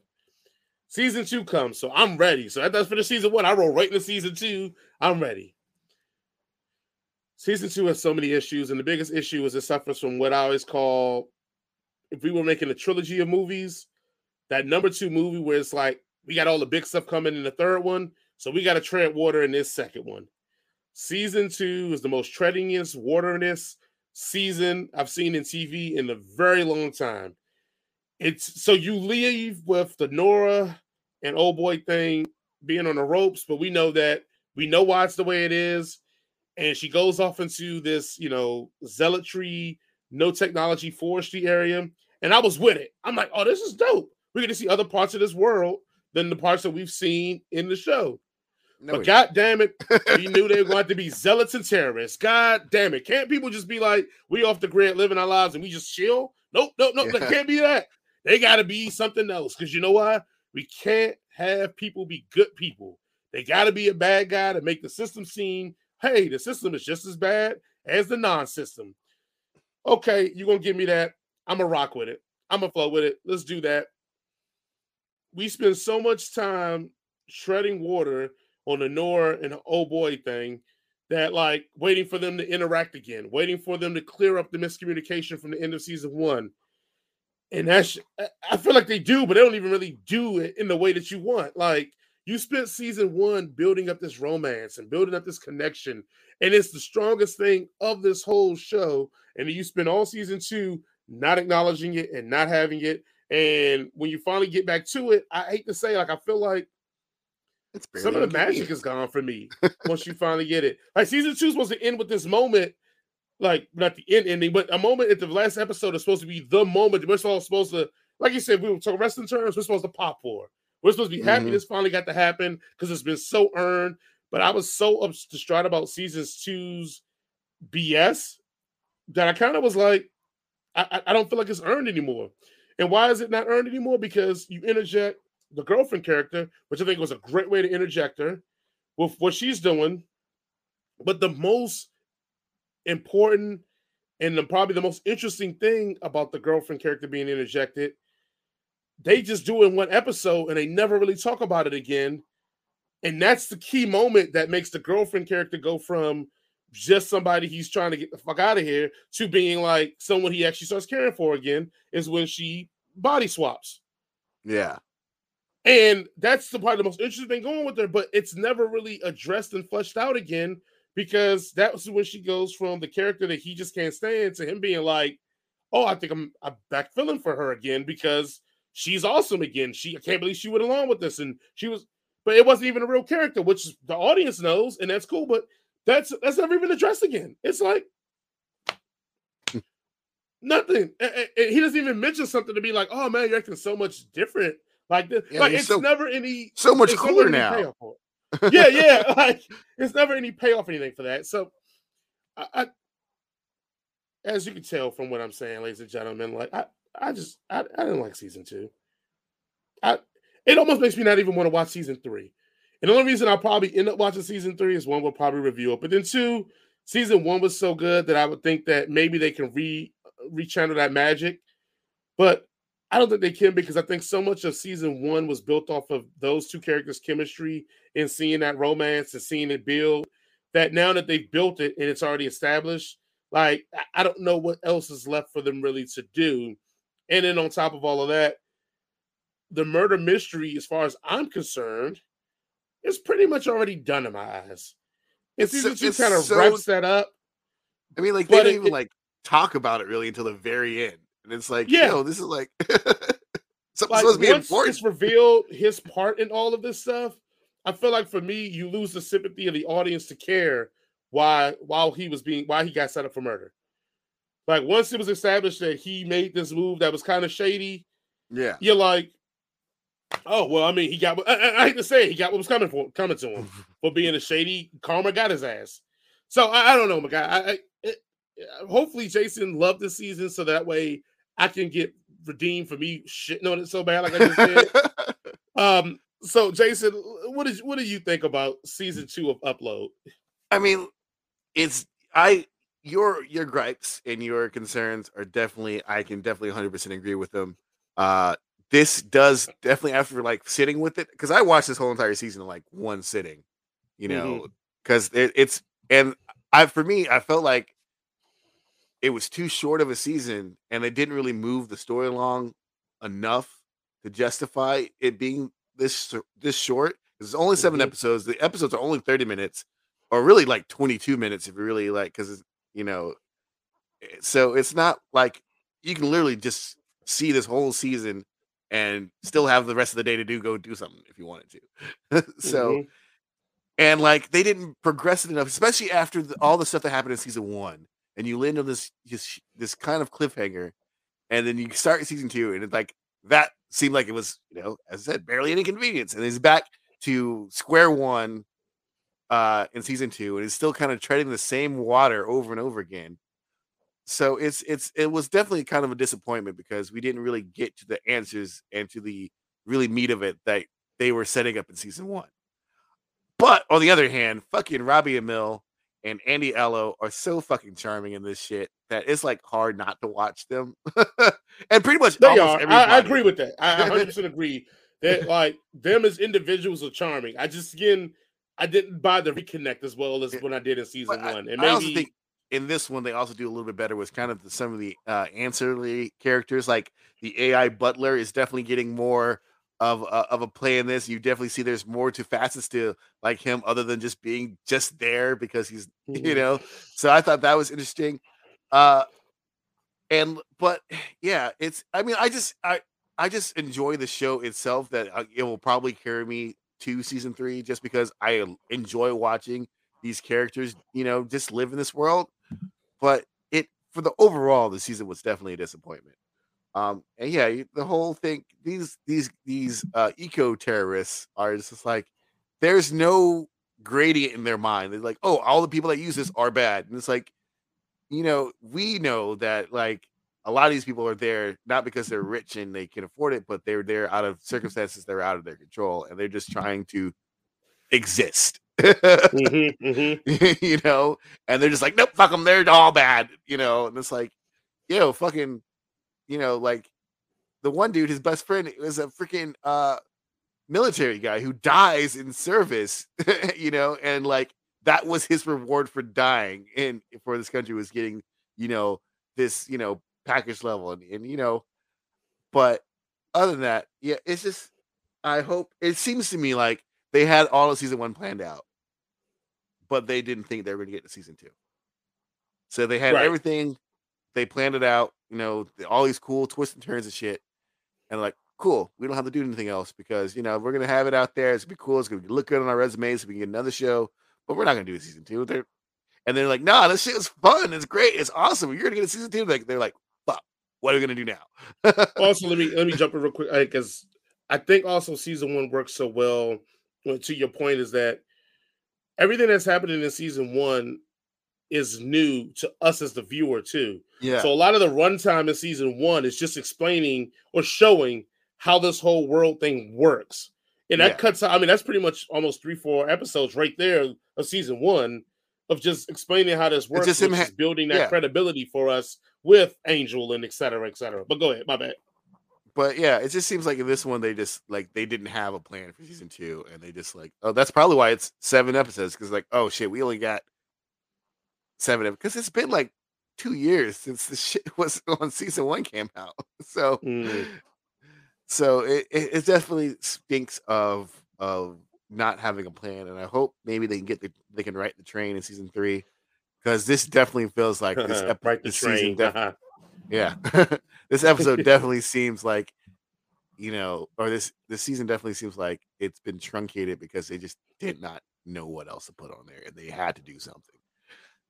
Season two comes, so I'm ready. So that's for the season one. I roll right into season two. I'm ready. Season two has so many issues, and the biggest issue is it suffers from what I always call if we were making a trilogy of movies, that number two movie where it's like we got all the big stuff coming in the third one, so we got to tread water in this second one. Season two is the most treadingest, wateriness season I've seen in TV in a very long time. It's so you leave with the Nora and old boy thing being on the ropes, but we know that we know why it's the way it is. And she goes off into this, you know, zealotry, no technology forestry area. And I was with it. I'm like, oh, this is dope. We're to see other parts of this world than the parts that we've seen in the show. No, but god damn it, we knew they were going to be zealots and terrorists. God damn it. Can't people just be like, we off the grid living our lives and we just chill? Nope, nope, nope. Yeah. That can't be that. They got to be something else. Because you know why? We can't have people be good people. They got to be a bad guy to make the system seem, hey, the system is just as bad as the non system. Okay, you're going to give me that. I'm to rock with it. I'm to flow with it. Let's do that. We spend so much time treading water on the Nora and oh boy thing that like waiting for them to interact again, waiting for them to clear up the miscommunication from the end of season one. And that's I- feel like they do, but they don't even really do it in the way that you want. Like you spent season one building up this romance and building up this connection, and it's the strongest thing of this whole show. And you spend all season two not acknowledging it and not having it. And when you finally get back to it, I hate to say, like I feel like some of the magic is gone for me once you finally get it. Like season two is supposed to end with this moment, like not the end ending, but a moment at the last episode is supposed to be the moment. We're all supposed to, like you said, we were talking wrestling terms. We're supposed to pop for. We're supposed to be happy Mhm. this finally got to happen because it's been so earned. But I was so distraught about seasons two's BS that I kind of was like, I- I don't feel like it's earned anymore. And why is it not earned anymore? Because you interject the girlfriend character, which I think was a great way to interject her with what she's doing. But the most important and the, probably the most interesting thing about the girlfriend character being interjected, they just do it in one episode and they never really talk about it again. And that's the key moment that makes the girlfriend character go from just somebody he's trying to get the fuck out of here to being like someone he actually starts caring for again is when she body swaps. Yeah. And that's the part the most interesting thing going with her, but it's never really addressed and fleshed out again because that's when she goes from the character that he just can't stand to him being like, "Oh, I think I'm I'm back feeling for her again because she's awesome again. She I can't believe she went along with this, and she was, but it wasn't even a real character, which the audience knows, and that's cool. But that's that's never even addressed again. It's like hmm. nothing. And he doesn't even mention something to be like, "Oh man, you're acting so much different." Like this, yeah, like it's so, never any so much cooler now. yeah, yeah. Like it's never any payoff anything for that. So, I, I, as you can tell from what I'm saying, ladies and gentlemen, like I, I just I, I didn't like season two. I it almost makes me not even want to watch season three. And the only reason I'll probably end up watching season three is one, we'll probably review it. But then two, season one was so good that I would think that maybe they can re uh, rechannel that magic. But I don't think they can because I think so much of season one was built off of those two characters' chemistry and seeing that romance and seeing it build. That now that they've built it and it's already established, like I don't know what else is left for them really to do. And then on top of all of that, the murder mystery, as far as I'm concerned, is pretty much already done in my eyes. And season two kind of so, wraps that up. I mean, like they don't even it, like talk about it really until the very end. And it's like, yeah, yo, this is like something like, supposed to be important. It's revealed his part in all of this stuff. I feel like for me, you lose the sympathy of the audience to care why while he was being why he got set up for murder. Like once it was established that he made this move that was kind of shady, yeah, you're like, oh well. I mean, he got. I, I hate to say, it, he got what was coming for coming to him for being a shady. Karma got his ass. So I, I don't know, my guy. I, I hopefully Jason loved the season so that way I can get redeemed for me shitting on it so bad like I just did. um. So Jason, what did what do you think about season two of Upload? I mean, it's I your your gripes and your concerns are definitely I can definitely 100% agree with them. Uh this does definitely after like sitting with it because I watched this whole entire season in like one sitting, you know, because mm-hmm. it, it's and I for me I felt like it was too short of a season and they didn't really move the story along enough to justify it being this this short. It's only 7 mm-hmm. episodes. The episodes are only 30 minutes or really like 22 minutes if you really like because you know eh, so it's not like you can literally just see this whole season and still have the rest of the day to do go do something if you wanted to so mm-hmm. and like they didn't progress it enough especially after the, all the stuff that happened in season one and you land on this this, this kind of cliffhanger and then you start season two and it's like that seemed like it was you know as i said barely an inconvenience and he's back to square one uh in season two and is still kind of treading the same water over and over again. So it's it's it was definitely kind of a disappointment because we didn't really get to the answers and to the really meat of it that they were setting up in season one. But on the other hand fucking robbie amell and andy Allo are so fucking charming in this shit that it's like hard not to watch them. And pretty much they are. I, I, agree with that. I 100% agree that like them as individuals are charming. I just again I didn't buy the reconnect as well as when I did in season one. And I, maybe think in this one they also do a little bit better with kind of the, some of the uh, ancillary characters, like the AI butler is definitely getting more of uh, of a play in this. You definitely see there's more to facets to like him other than just being just there because he's mm-hmm. you know. So I thought that was interesting. Uh, and but yeah, it's I mean I just I I just enjoy the show itself that uh, it will probably carry me to season three just because I enjoy watching these characters, you know, just live in this world. But it for the overall, the season was definitely a disappointment. Um, and yeah, the whole thing, these these these uh eco terrorists are just like there's no gradient in their mind. They're like, oh, all the people that use this are bad. And it's like, you know, we know that like a lot of these people are there not because they're rich and they can afford it, but they're there out of circumstances that are out of their control, and they're just trying to exist. mm-hmm, mm-hmm. you know, and they're just like, nope, fuck them, they're all bad, you know, and it's like, yo, fucking, you know, like the one dude, his best friend was a freaking uh military guy who dies in service, you know, and like that was his reward for dying and for this country was getting, you know, this, you know, package level and, and you know but other than that yeah it's just I hope it seems to me like they had all of season one planned out, but they didn't think they were going to get to season two. So they had Right. everything, they planned it out, you know, all these cool twists and turns and shit. And like, cool, we don't have to do anything else because, you know, we're going to have it out there. It's going to be cool. It's going to look good on our resumes so we can get another show, but we're not going to do a season two. They're, and they're like, nah, this shit is fun. It's great. It's awesome. You're going to get a season two. Like, they're like, fuck, what are we going to do now? also let me let me jump in real quick because I think also season one works so well. well, To your point is that everything that's happening in season one is new to us as the viewer too. yeah. So a lot of the runtime in season one is just explaining or showing how this whole world thing works. And that Yeah. cuts out, I mean, that's pretty much almost three, four episodes right there of season one of just explaining how this works, just which ha- building that yeah. credibility for us with Angel and et cetera, et cetera. But go ahead, my bad. but yeah, it just seems like in this one they just like they didn't have a plan for season two, and they just like oh that's probably why it's seven episodes because like oh shit we only got seven because it's been like two years since the shit was on season one came out, so Mm. so it, it it definitely stinks of of not having a plan, and I hope maybe they can get the they can write the train in season three because this definitely feels like this episode right the this season train. def- Uh-huh. yeah. this episode definitely seems like, you know, or this this season definitely seems like it's been truncated because they just did not know what else to put on there and they had to do something.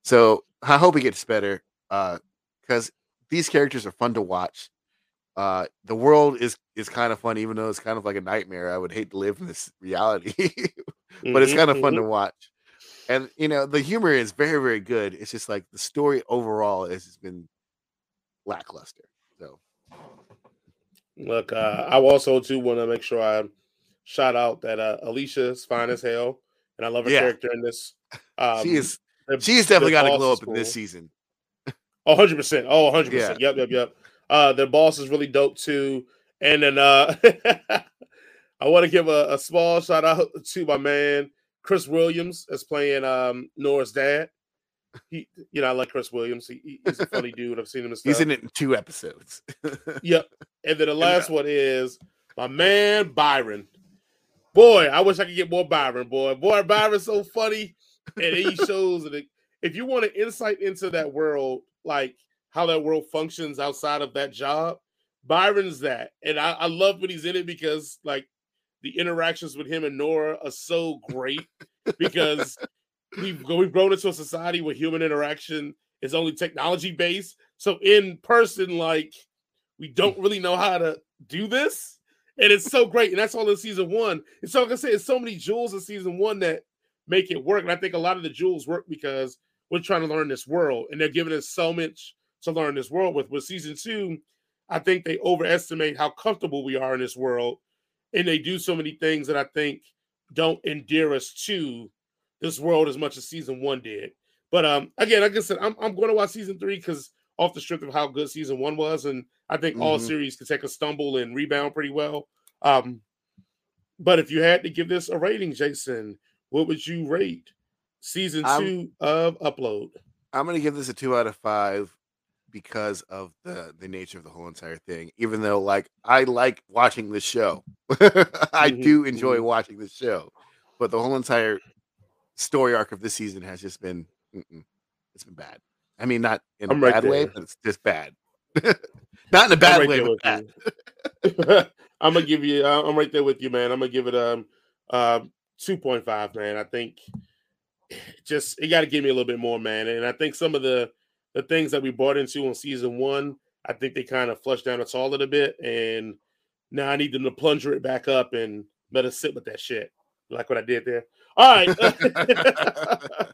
So I hope it gets better. Uh because these characters are fun to watch. Uh the world is is kind of fun, even though it's kind of like a nightmare. I would hate to live in this reality, but it's Mhm, kind of fun to watch. And you know, the humor is very, very good. It's just like the story overall has just been lackluster. So Look, uh, I also too want to make sure I shout out that uh, Alicia is fine as hell, and I love her Yeah. character in this. Um, she is the- she's definitely got to glow is up in this season. Oh, 100%. Oh, 100%. Yep, yep, yep. Uh, their boss is really dope too. And then uh, I want to give a, a small shout out to my man, Chris Williams, as playing um, Nora's dad. He, you know, I like Chris Williams. He, he- he's a funny dude. I've seen him. He's in it in two episodes. Yep. And then the last one is my man Byron. Boy, I wish I could get more Byron, boy. Boy, Byron's so funny. And he shows that if you want an insight into that world, like how that world functions outside of that job, Byron's that. And I, I love when he's in it because like the interactions with him and Nora are so great because we've we've grown into a society where human interaction is only technology based. So in person, like we don't really know how to do this. And it's so great. And that's all in season one. And so like I say, it's so many jewels in season one that make it work. And I think a lot of the jewels work because we're trying to learn this world. And they're giving us so much to learn this world with. With season two, I think they overestimate how comfortable we are in this world. And they do so many things that I think don't endear us to this world as much as season one did. But um, again, like I said, I'm, I'm going to watch season three because off the strength of how good season one was, and I think all Mhm. series can take a stumble and rebound pretty well. Um, but if you had to give this a rating, Jason, what would you rate season I'm- two of Upload? I'm gonna give this a two out of five because of the the nature of the whole entire thing. Even though, like, I like watching this show, I Mhm, do enjoy mhm. watching this show, but the whole entire story arc of this season has just been it's been bad. I mean, not in I'm a right bad way, but it's just bad. not in a I'm bad right way, but bad. I'm gonna give you. uh, I'm right there with you, man. I'm gonna give it um uh, 2.5, man. I think just it got to give me a little bit more, man. And I think some of the the things that we bought into on season one, I think they kind of flushed down the toilet a bit, and now I need them to plunger it back up and let us sit with that shit. Like what I did there. All right.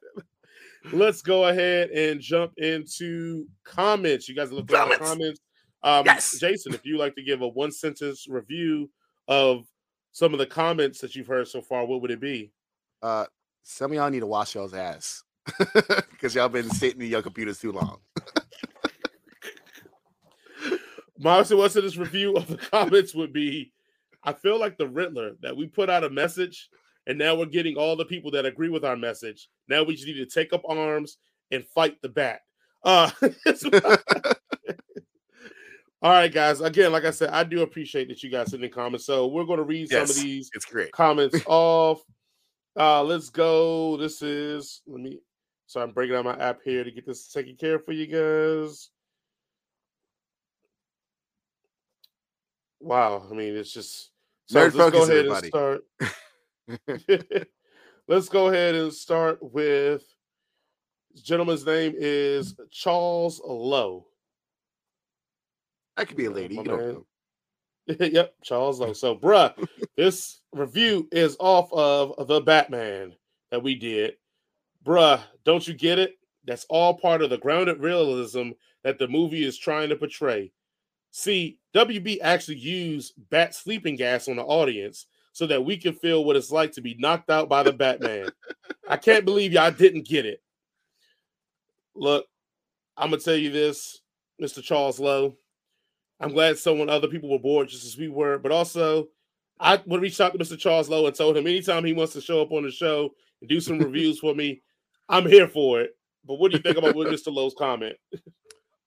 Let's go ahead and jump into comments. You guys are looking at the Comments. comments. Um, Yes. Jason, if you like to give a one sentence review of some of the comments that you've heard so far, what would it be? uh, some of y'all need to wash y'all's ass because y'all been sitting in your computers too long. My one sentence review of the comments would be I feel like the Riddler that we put out a message and now we're getting all the people that agree with our message. Now we just need to take up arms and fight the bat. Uh, All right, guys. Again, like I said, I do appreciate that you guys send in comments. So we're going to read Yes, some of these It's great. comments off. Uh, let's go. This is let me. So I'm breaking out my app here to get this taken care of for you guys. Wow, I mean, it's just so Nerd let's go ahead everybody. and start. let's go ahead and start with this gentleman's name is Charles Lowe. That could be a lady. my You don't know. yep, Charles Lowe. So, bruh, this review is off of the Batman that we did. Bruh, don't you get it? That's all part of the grounded realism that the movie is trying to portray. See, WB actually used bat sleeping gas on the audience so that we can feel what it's like to be knocked out by the Batman. I can't believe y'all didn't get it. Look, I'm gonna tell you this, Mr. Charles Lowe. I'm glad someone other people were bored just as we were, but also I would reach out to Mr. Charles Lowe and told him anytime he wants to show up on the show and do some reviews for me, I'm here for it. But what do you think about Mr. Lowe's comment?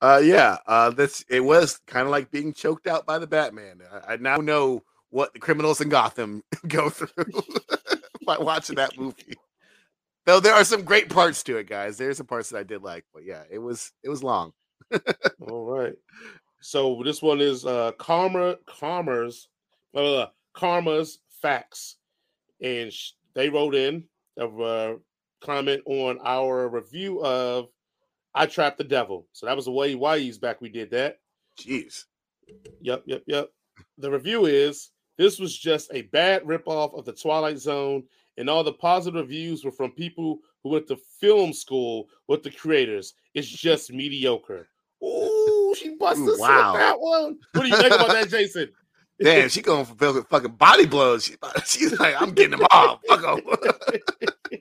Uh, yeah. Uh, that's it was kind of like being choked out by the Batman. I, I now know what the criminals in Gotham go through by watching that movie. Though there are some great parts to it, guys. There's some parts that I did like, but yeah, it was it was long. All right. So this one is uh Karma Karma's uh, Karma's facts, and sh- they wrote in a uh, comment on our review of I Trapped the Devil. So that was a way why he's back. We did that. Jeez. Yep, yep, yep. The review is this was just a bad ripoff of the Twilight Zone, and all the positive reviews were from people who went to film school with the creators. It's just mediocre. Ooh, she busted us Wow. with that one. What do you think about that, Jason? Damn, she going for fucking- fucking body blows. She, she's like, I'm getting them all. Fuck 'em.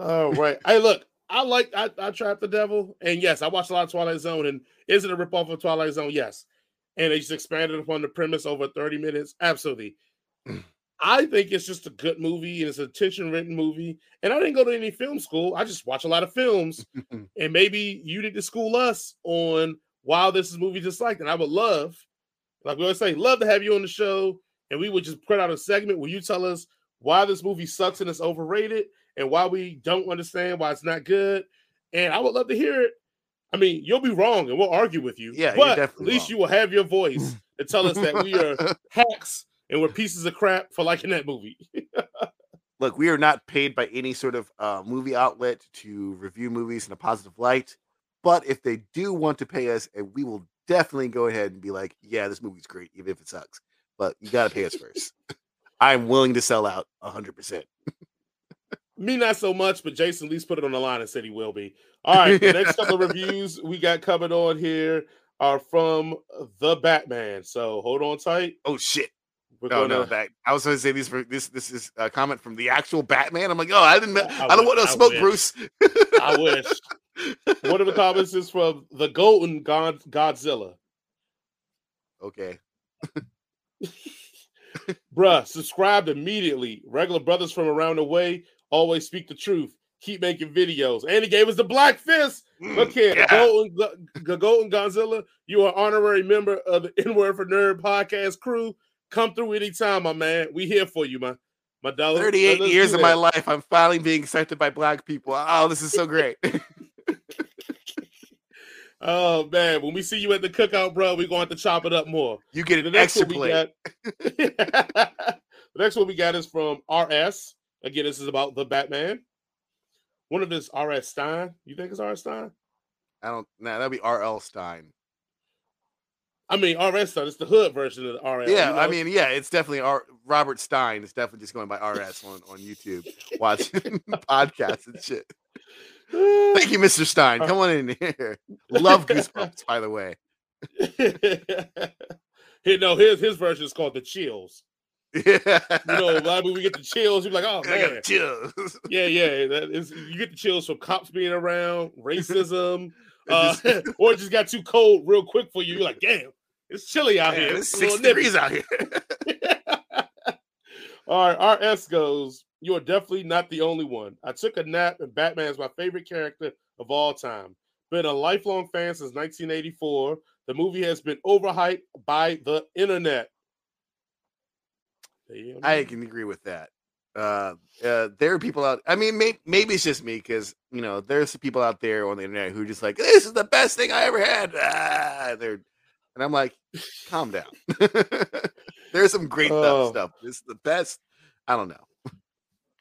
All right. Hey, look, I like I, I trapped the devil, and yes, I watched a lot of Twilight Zone, and is it a ripoff of Twilight Zone? Yes. And they just expanded upon the premise over 30 minutes. Absolutely. Hmm. I think it's just a good movie and it's a tension written movie. And I didn't go to any film school. I just watch a lot of films. and maybe you need to school us on why this is movie just like that. I would love, like we always say, love to have you on the show. And we would just put out a segment where you tell us why this movie sucks and it's overrated and why we don't understand why it's not good. And I would love to hear it. I mean, you'll be wrong and we'll argue with you. Yeah, but at least wrong. you will have your voice to tell us that we are hacks and we're pieces of crap for liking that movie. Look, we are not paid by any sort of uh, movie outlet to review movies in a positive light. But if they do want to pay us, and we will definitely go ahead and be like, yeah, this movie's great, even if it sucks. But you got to pay us first. I'm willing to sell out 100%. Me, not so much, but Jason at least put it on the line and said he will be. All right, the next couple of reviews we got coming on here are from the Batman. So hold on tight. Oh, shit. We're No, no, that I was going to say these for this. This is a comment from the actual Batman. I'm like, oh, I didn't. I I, don't wish- want to I smoke, wish. Bruce. I wish. One of the comments is from the Golden God Godzilla. Okay. Bruh, subscribed immediately. Regular brothers from around the way always speak the truth. Keep making videos. And he gave us the black fist. Look here, Mm, Yeah. Golden, Go- Golden Godzilla. You are honorary member of the N Word for Nerd podcast crew. Come through anytime, my man. We here for you, my my dollar. 38 Let's years of my life, I'm finally being accepted by black people. Oh, this is so great. Oh man, when we see you at the cookout, bro, we're going to to chop it up more. you get an next extra plate. got. the next one we got is from RS. Again, this is about the Batman. One of this RS Stein. You think it's RS Stein? I don't. Nah, that'd be R.L. Stine. I mean, RS Stein. It's the hood version of the RS. yeah, you I mean, yeah, it's definitely R. Robert Stine. It's definitely just going by R.S. on on YouTube, watching podcasts and shit. Thank you, Mr. Stine. Come on in here. Love Goosebumps, by the way. you know, his his version is called the chills. Yeah, You know, a lot of people get the chills. You're like, oh I man, got chills. Yeah, yeah. That is you get the chills from cops being around, racism, uh, or it just got too cold real quick for you. You're like, damn, it's chilly out Man, here. it's six degrees out here. All right, RS goes, You are definitely not the only one. I took a nap, and Batman is my favorite character of all time. Been a lifelong fan since 1984. The movie has been overhyped by the internet. I can agree with that. Uh, uh, there are people out. I mean, may, maybe it's just me because you know there's people out there on the internet who are just like, "This is the best thing I ever had." Ah, they're, and I'm like, "Calm down." there's some great Oh. stuff. This is the best. I don't know.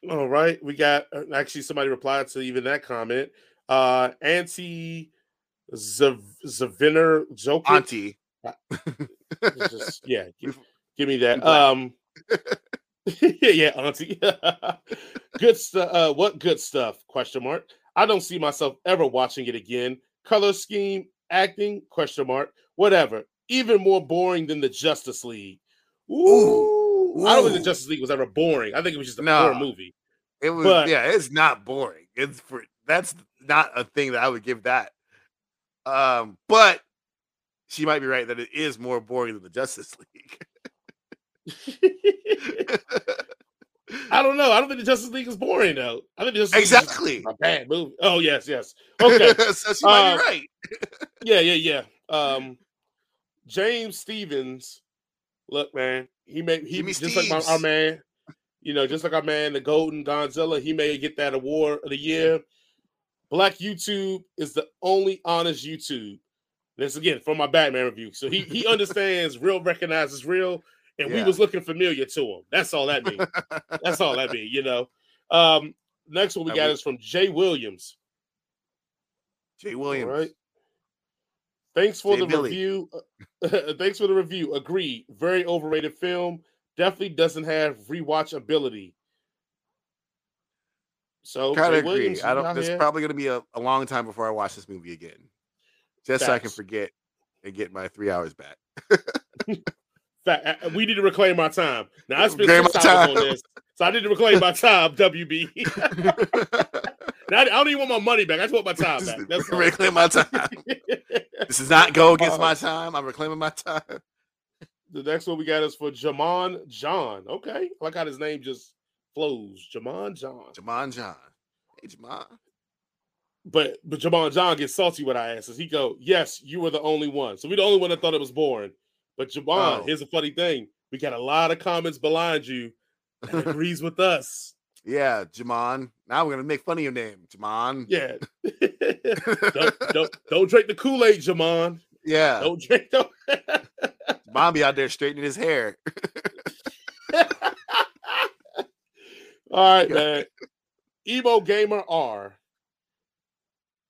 All right, we got uh, actually somebody replied to even that comment. Uh, Anti Zaviner Jokic. Auntie, just- yeah, give, give me that. Um, yeah, auntie. good stuff. Uh, what good stuff? Question mark. I don't see myself ever watching it again. Color scheme, acting? Question mark. Whatever. Even more boring than the Justice League. Ooh, I don't think the Justice League was ever boring. I think it was just a Nah. poor movie. it was. But- yeah, it's not boring. It's for that's not a thing that I would give that. Um, but she might be right that it is more boring than the Justice League. I don't know. I don't think the Justice League is boring though. I think the Justice League is just exactly. a bad movie. Oh yes, yes. Okay. so she might Uh, be right. Yeah, yeah, yeah. Um, James Stevens, look, man, he may he just like my, our man, you know, just like our man, the Golden Godzilla, he may get that award of the year. Black YouTube is the only honest YouTube. This again from my Batman review. So he he understands real recognizes real, and we was looking familiar to him. That's all that means. That's all that means, you know. Um, next one we Now got we- is from Jay Williams. Jay Williams. right. Thanks for the Billy. review. Thanks for the review. Agree. Very overrated film. Definitely doesn't have rewatchability. So Kind of agree. I don't. It's probably going to be a, a long time before I watch this movie again, just so I can forget and get my three hours back. Fact, uh, we need to reclaim our time. Now I spent six my hours on this, so I need to reclaim my time. WB. I don't even want my money back. I just want my time back. That's reclaim my time. This does not go against Uh, my time. I'm reclaiming my time. the next one we got is for Jamon John. Okay, I like how his name just flows. Jamon John. Jamon John. Hey, Jamon. But but Jamon John gets salty when I ask asses. He go, "Yes, you were the only one." So we the only one that thought it was boring. But Jamon, Oh. here's a funny thing: we got a lot of comments behind you that agrees with us. Yeah, Jamon. Now we're gonna make fun of your name, Jamon. Yeah. don't, don't don't drink the Kool Aid, Jamon. Yeah, Don't drink. Don't. Jamon be out there straightening his hair. All right, man. Emo Gamer R.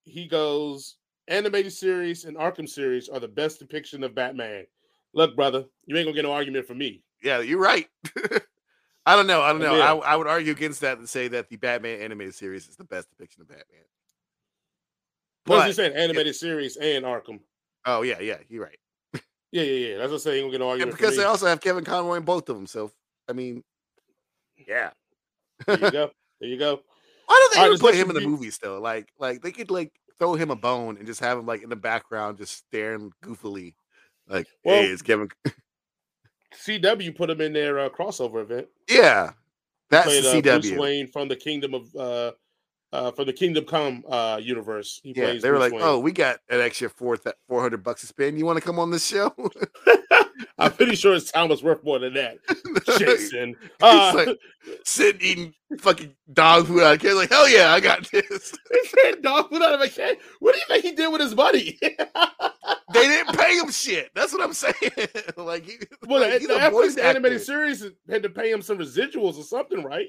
He goes, animated series and Arkham series are the best depiction of Batman. Look, brother, you ain't gonna get no argument from me. Yeah, you're right. I don't know. I don't know. Yeah. I, I would argue against that and say that the Batman animated series is the best depiction of Batman. But you saying animated series and Arkham. oh yeah, yeah, you're right. Yeah, yeah, yeah. That's what I'm saying. Ain't gonna no And because they also have Kevin Conroy in both of them, so I mean, yeah. There you go. There you go. Why don't they right, put him in the movies though? Like, like they could like throw him a bone and just have him like in the background, just staring goofily, like, Well- "Hey, it's Kevin." CW put him in their uh, crossover event. Yeah, that's Played the uh, Bruce CW. Wayne from the Kingdom of uh, uh, from the Kingdom Come uh, universe. He Yeah, they were Bruce like, Wayne. "Oh, we got an extra four four hundred bucks to spend. You want to come on this show?" I'm pretty sure his time was worth more than that. Jason. He's Uh, like sitting eating fucking dog food out of here. Like, hell yeah, I got this. he dog food out of a can. What do you think he did with his money? They didn't pay him shit. That's what I'm saying. like, he, well, like, the, the a animated series had to pay him some residuals or something, right?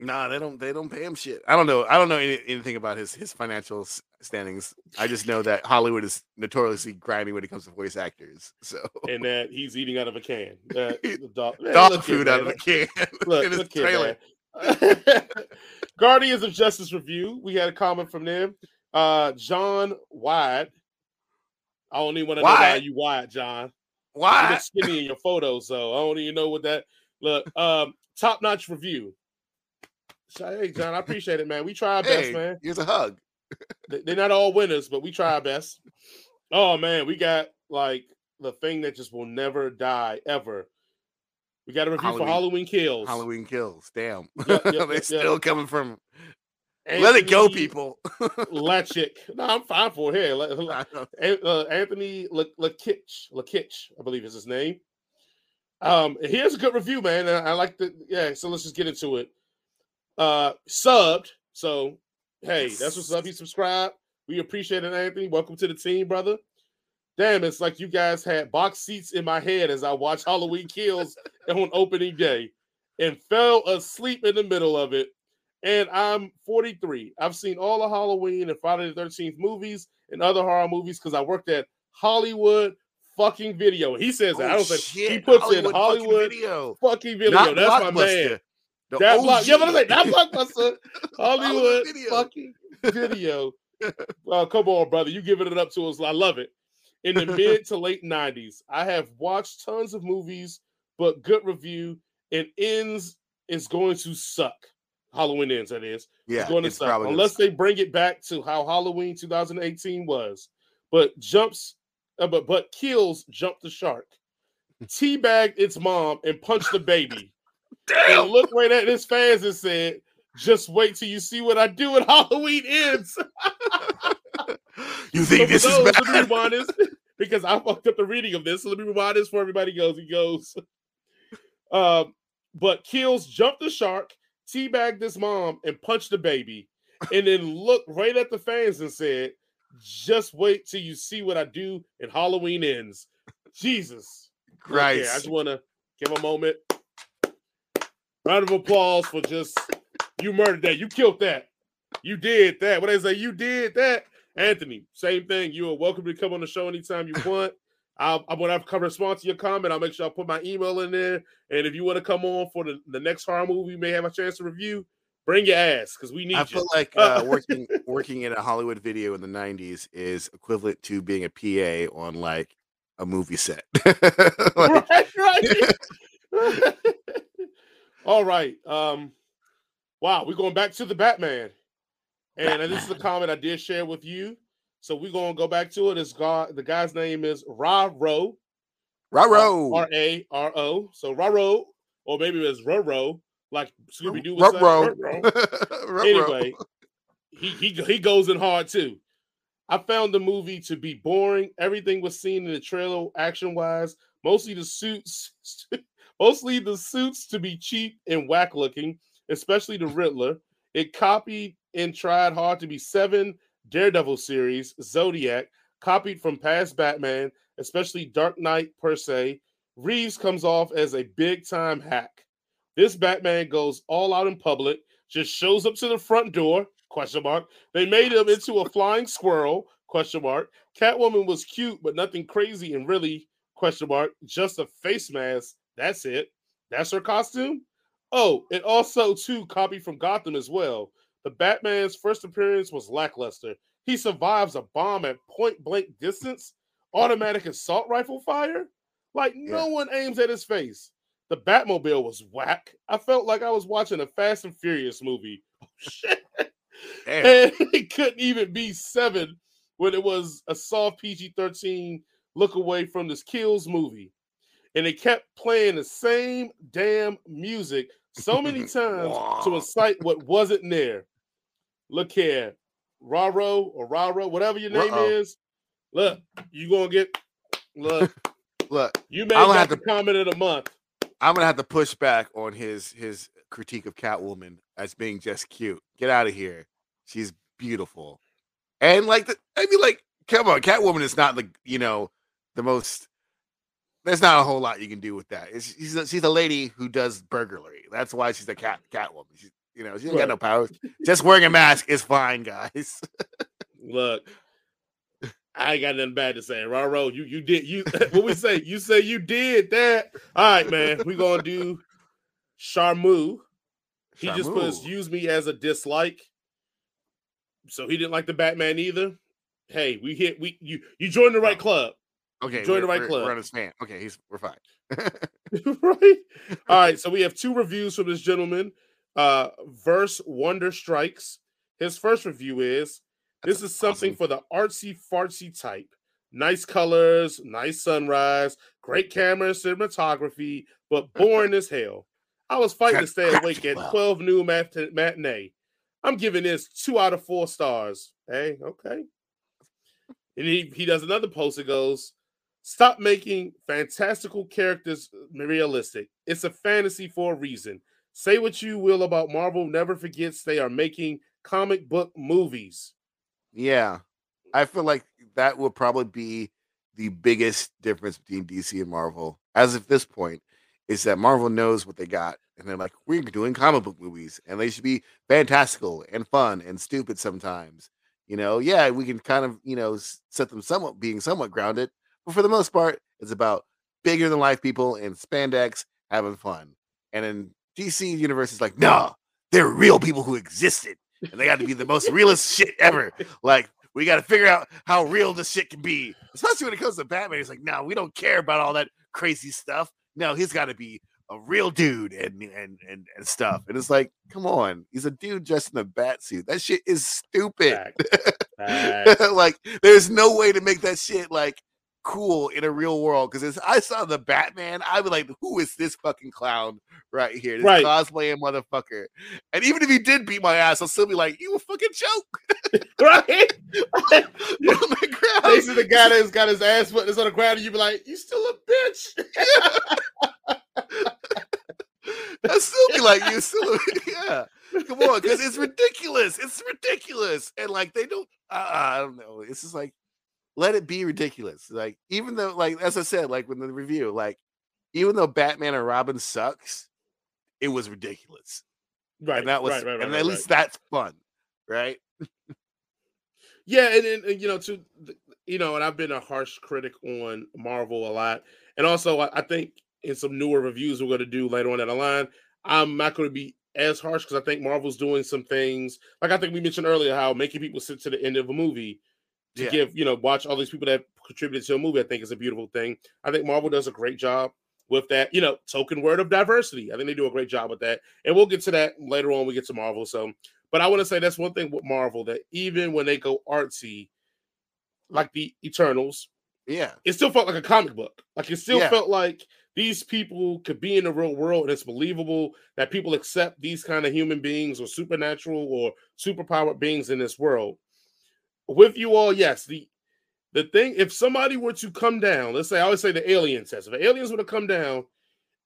Nah, they don't. They don't pay him shit. I don't know. I don't know any, anything about his his financial standings. I just know that Hollywood is notoriously grimy when it comes to voice actors. So And that he's eating out of a can. That, the dog, man, dog look here, food out of man. a can Look, in his look here, trailer. man. Guardians of Justice review. We had a comment from them. Uh, John Wide. I don't even want to know why you wide, John. You Why? look skinny in your photos, so I don't even know what that look. Um, top notch review. Hey, John, I appreciate it, man. We try our best, Hey, man. here's a hug. They- They're not all winners, but we try our best. Oh man, we got like the thing that just will never die ever. We got a review for Halloween- Halloween Kills. Halloween kills. Damn, Yep, yep, they're yep. still coming from. Let it go, people. Lachik. No, I'm fine for it. Here, let- let- uh, Anthony Lakich, Lakich, I believe is his name. Um, here's a good review, man. I, I like the yeah. So let's just get into it. Uh, subbed. So hey, that's what's up. You subscribe. We appreciate it, Anthony. Welcome to the team, brother. Damn, it's like you guys had box seats in my head as I watched Halloween Kills on opening day and fell asleep in the middle of it. And I'm 43. I've seen all the Halloween and Friday the 13th movies and other horror movies because I worked at Hollywood fucking video. He says that. I don't say he puts Hollywood in fucking Hollywood video. fucking video. Not That's my man. The That block, yeah, but I'm OG. like that blockbuster Hollywood Hollywood video. fucking video. Uh, come on, brother, you giving it up to us. I love it. In the mid to late '90s, I have watched tons of movies, but good review. And ends is going to suck. Halloween ends, that is. Yeah, It's going to suck unless they bring it back to how Halloween 2018 was. But jumps, uh, but but kills jumped the shark, teabagged its mom and punched the baby. And looked right at his fans and said, "Just wait till you see what I do when Halloween ends." You think for this is those, Let me rewind this because I fucked up the reading of this. So let me rewind this before everybody goes. He goes, um, but kills jumped the shark, teabagged his mom, and punched the baby, and then looked right at the fans and said, "Just wait till you see what I do and Halloween ends." Jesus, Look here, I just want to give a moment. Round of applause for just you murdered that. You killed that. You did that. What they say, you did that. Anthony, same thing. You are welcome to come on the show anytime you want. I'll, I when I come respond to your comment, I'll make sure I put my email in there. And if you want to come on for the, the next horror movie, we may have a chance to review. Bring your ass because we need I you. feel like uh, working working in a Hollywood video in the '90s is equivalent to being a PA on like a movie set. Like, right, right. All right. Um, wow, we're going back to the Batman. And this is a comment I did share with you. So we're gonna go back to it. It's God, the guy's name is Ra Ro. Raro. R A R O. So Ra Ro, or maybe it's Roro, like Scooby Doo. Ruh-roh. Ruh-roh. Anyway, he, he he goes in hard too. I found the movie to be boring. Everything was seen in the trailer, action wise. Mostly the suits, mostly the suits to be cheap and whack looking, especially the Riddler. It copied and tried hard to be seven Daredevil series, Zodiac, copied from past Batman, especially Dark Knight per se. Reeves comes off as a big time hack. This Batman goes all out in public, just shows up to the front door, question mark. They made him into a flying squirrel, question mark. Catwoman was cute, but nothing crazy and really, question mark, just a face mask. That's it. That's her costume. Oh, it also too copied from Gotham as well. The Batman's first appearance was lackluster. He survives a bomb at point blank distance, automatic assault rifle fire. Like no one aims at his face. The Batmobile was whack. I felt like I was watching a Fast and Furious movie. Oh, shit. And it couldn't even be seven when it was a soft PG 13 look away from this Kills movie. And they kept playing the same damn music so many times to incite what wasn't there. Look here, Raro or Raro, whatever your name Uh-oh. is. Look, you gonna get look. Look, You may I'm gonna the comment of the month. I'm gonna have to push back on his his critique of Catwoman as being just cute. Get out of here. She's beautiful, and like the, I mean, like, come on, Catwoman is not like you know the most. There's not a whole lot you can do with that. It's, she's a, she's a lady who does burglary. That's why she's a cat Catwoman. She's, you know, she ain't got no powers. Just wearing a mask is fine, guys. Look, I ain't got nothing bad to say. Raro, you you did you what we say? You say you did that. All right, man. we gonna do Charmu. He just puts use me as a dislike. So he didn't like the Batman either. Hey, we hit we you you joined the right club. Okay, join the right we're, club. We're on his fan. Okay, he's we're fine. right? All right, so we have two reviews from this gentleman. Uh Verse Wonder Strikes. His first review is this is something awesome. for the artsy fartsy type. Nice colors, nice sunrise, great camera cinematography, but boring as hell. I was fighting to stay awake at 12 noon mat- matinee. I'm giving this two out of four stars. Hey, okay. And he, he does another post that goes, Stop making fantastical characters realistic. It's a fantasy for a reason. Say what you will about Marvel, never forgets they are making comic book movies. Yeah. I feel like that will probably be the biggest difference between DC and Marvel as of this point is that Marvel knows what they got and they're like, we're doing comic book movies and they should be fantastical and fun and stupid sometimes. You know, yeah, we can kind of, you know, set them somewhat being somewhat grounded, but for the most part, it's about bigger than life people in spandex having fun. And in DC universe is like, no, they're real people who existed and they got to be the most realist shit ever. Like, we got to figure out how real this shit can be, especially when it comes to Batman. He's like, no, we don't care about all that crazy stuff. No, he's got to be a real dude and and and and stuff. And it's like, come on, he's a dude dressed in a bat suit. That shit is stupid. like, there's no way to make that shit like cool in a real world. Because I saw the Batman, I'd be like, who is this fucking clown right here? This right. cosplaying motherfucker. And even if he did beat my ass, I'll still be like, you a fucking joke. right? You're on the ground. This is the guy that's got his ass put on the ground, and you'd be like, you still a bitch. I still be like, you still, yeah. Come on, because it's ridiculous. It's ridiculous, and like they don't. Uh, I don't know. It's just like let it be ridiculous. Like even though, like as I said, like with the review, like even though Batman and Robin sucks, it was ridiculous. Right. And that was, right, right, right, and at least that's fun, right? yeah, and, and, and, you know, to you know, and I've been a harsh critic on Marvel a lot, and also I, I think in some newer reviews we're going to do later on down the line, I'm not going to be as harsh because I think Marvel's doing some things like I think we mentioned earlier how making people sit to the end of a movie to yeah. give you know watch all these people that contributed to a movie. I think is a beautiful thing. I think Marvel does a great job with that. You know, token word of diversity. I think they do a great job with that, and we'll get to that later on. We get to Marvel. So, but I want to say that's one thing with Marvel that even when they go artsy, like the Eternals, yeah, it still felt like a comic book. Like it still yeah. felt like these people could be in the real world and it's believable that people accept these kind of human beings or supernatural or superpowered beings in this world. With you all, yes, the the thing if somebody were to come down, let's say I always say the alien test. If aliens were to come down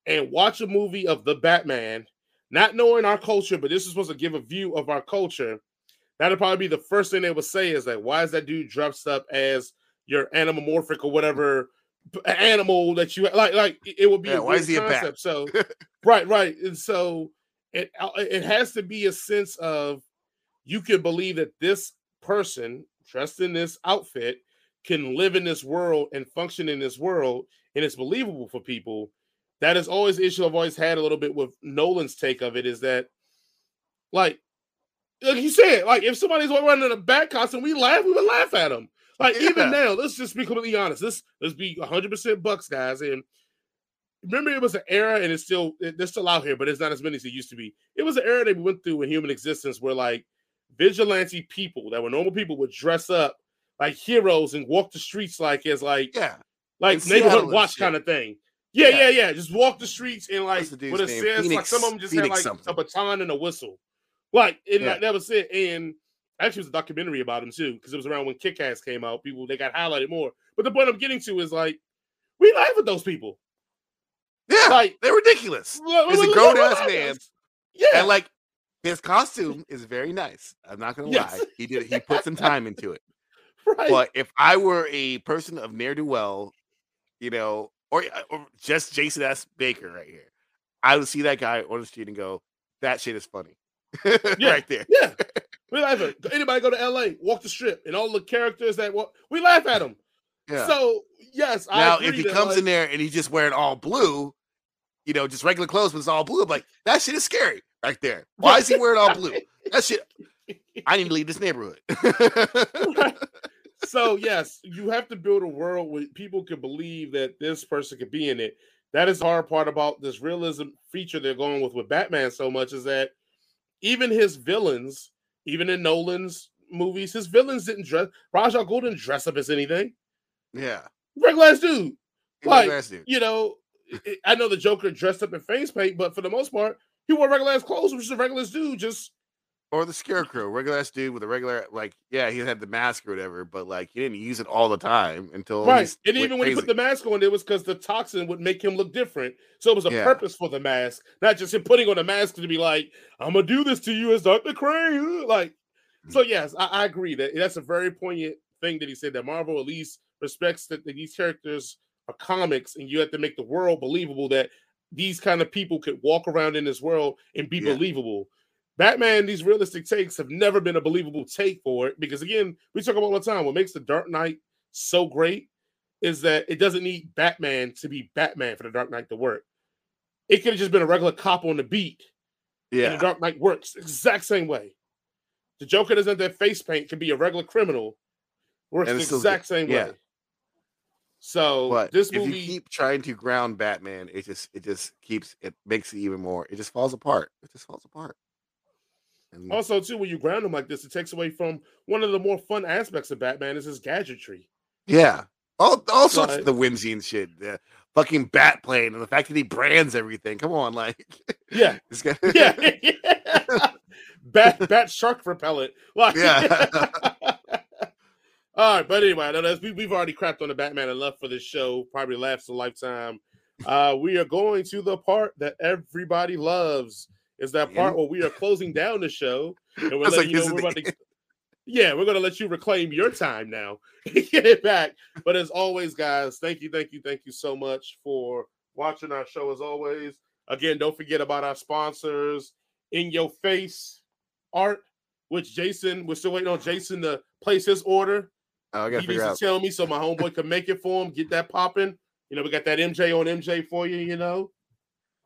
and watch a movie of the Batman, not knowing our culture, but this is supposed to give a view of our culture, that'd probably be the first thing they would say is like, why is that dude dressed up as your animomorphic or whatever animal that you like like it would be yeah, a why is he concept. A bat? so right, right. And so it uh, it has to be a sense of you can believe that this person dressed in this outfit can live in this world and function in this world and it's believable for people. That is always the issue I've always had a little bit with Nolan's take of it is that like like you said, like if somebody's wearing a bat costume, we laugh, we would laugh at them. Like yeah. even now, let's just be completely honest. Let's let's be 100 percent Bucks guys. And remember, it was an era, and it's still they're still out here, but it's not as many as it used to be. It was an era that we went through in human existence where like vigilante people that were normal people would dress up like heroes and walk the streets like as like yeah, like neighborhood watch kind of thing. Yeah, yeah, yeah, yeah, Just walk the streets and like what it says. Phoenix, like some of them just Phoenix had like something. a baton and a whistle. Like and yeah. that was it. And Actually, it was a documentary about him too, because it was around when Kick Ass came out. People they got highlighted more. But the point I'm getting to is like, we laugh at those people. Yeah, like they're ridiculous. He's a grown ass man. Yeah, and like his costume is very nice. I'm not gonna yes. lie. He did. He put some time into it. Right. But if I were a person of ne'er do well, you know, or, uh, or just Jason S. Baker right here, I would see that guy on the street and go, "That shit is funny." yeah. right there. Yeah. We laugh at anybody go to LA, walk the strip, and all the characters that walk, we laugh at them. Yeah. So yes, now if he comes like, in there and he's just wearing all blue, you know, just regular clothes, but it's all blue, I'm like that shit is scary right there. Why is he wearing all blue? That shit. I need to leave this neighborhood. right. So yes, you have to build a world where people can believe that this person could be in it. That is the hard part about this realism feature they're going with with Batman so much is that even his villains even in Nolan's movies, his villains didn't dress. Ra's al Ghul didn't dress up as anything. Yeah, regular ass dude. Like dude. you know, I know the Joker dressed up in face paint, but for the most part, he wore regular ass clothes, which is a regular dude, just or the scarecrow, regular ass dude with a regular like yeah, he had the mask or whatever, but like he didn't use it all the time until right. And even when he put the mask on, it was because the toxin would make him look different. So it was a Yeah. purpose for the mask, not just him putting on a mask to be like, "I'm gonna do this to you as Doctor Crane." Uh, like, so mm. yes, I, I agree that that's a very poignant thing that he said that Marvel at least respects that, that these characters are comics, and you have to make the world believable that these kind of people could walk around in this world and be Yeah. believable. Batman, these realistic takes have never been a believable take for it because again, we talk about all the time. What makes the Dark Knight so great is that it doesn't need Batman to be Batman for the Dark Knight to work. It could have just been a regular cop on the beat, and yeah, the Dark Knight works exact same way. The Joker doesn't have that face paint; can be a regular criminal, works the exact same Yeah. way. So but this if you keep trying to ground Batman, it just it just keeps it makes it even more. It just falls apart. It just falls apart. And also too, when you ground him like this, it takes away from one of the more fun aspects of Batman is his gadgetry. yeah, all all sorts of the whimsy and shit. The fucking bat plane and the fact that he brands everything. Come on, like Yeah, this guy. yeah. bat bat shark repellent. Like, Yeah. All right, but anyway, I know that's, we, we've already crapped on the Batman enough for this show. Probably lasts a lifetime. Uh, we are going to the part that everybody loves. Is that part where we are closing down the show and we're letting like, you know we're about to. Yeah, we're gonna let you reclaim your time now. Get it back. But as always, guys, thank you, thank you, thank you so much for watching our show. As always, again, don't forget about our sponsors, In Your Face Art, which Jason, we're still waiting on Jason to place his order. Oh, I gotta he figure needs out. to tell me so my homeboy can make it for him. Get that popping. You know, we got that MJ on MJ for you. You know,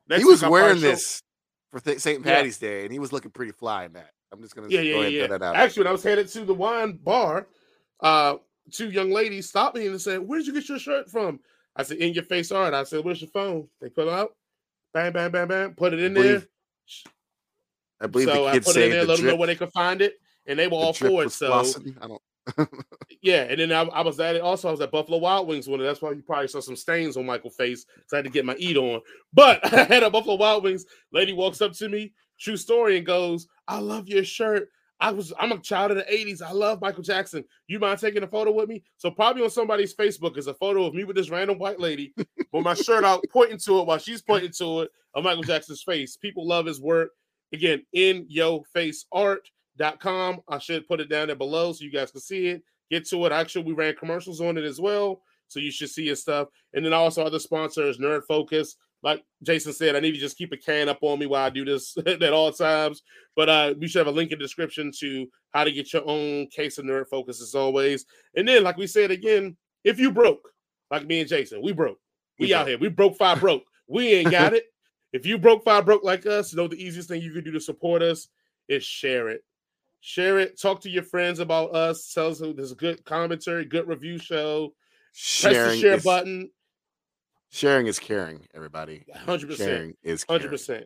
Next he was wearing part show- this for th- St. Yeah. Patty's Day, and he was looking pretty fly in that. I'm just gonna Yeah, go yeah, ahead and yeah. throw that out. Actually, when I was headed to the wine bar, uh, two young ladies stopped me and said, "Where'd you get your shirt from?" I said, "In your face art." I said, "Where's your phone?" They put it out, bam, bam, bam, bam, put it in there. believe I believe So the I put it in there, the let them know where they could find it, and they were the all for it. So. I don't. Yeah, and then I, I was at it. Also, I was at Buffalo Wild Wings one. That's why you probably saw some stains on Michael's face. So I had to get my eat on. But I had a Buffalo Wild Wings. Lady walks up to me, true story, and goes, "I love your shirt. I was I'm a child of the '80s. I love Michael Jackson. You mind taking a photo with me?" So probably on somebody's Facebook is a photo of me with this random white lady with my shirt out, pointing to it while she's pointing to it of Michael Jackson's face. People love his work. Again, in yo face art.com. I should put it down there below so you guys can see it get to it. Actually, we ran commercials on it as well, so you should see his stuff. And then also other sponsors, Nerd Focus. Like Jason said, I need to just keep a can up on me while I do this at all times. But uh, we should have a link in the description to how to get your own case of Nerd Focus as always. And then, like we said again, if you broke, like me and Jason, we broke. We, We out broke. here. We broke five broke. We ain't got it. If you broke five broke like us, know the easiest thing you can do to support us is share it share it. Talk to your friends about us. Tell us there's a good commentary good review show. Press the Sharing share is, button. Sharing is caring. Everybody, 100% sharing is caring. 100%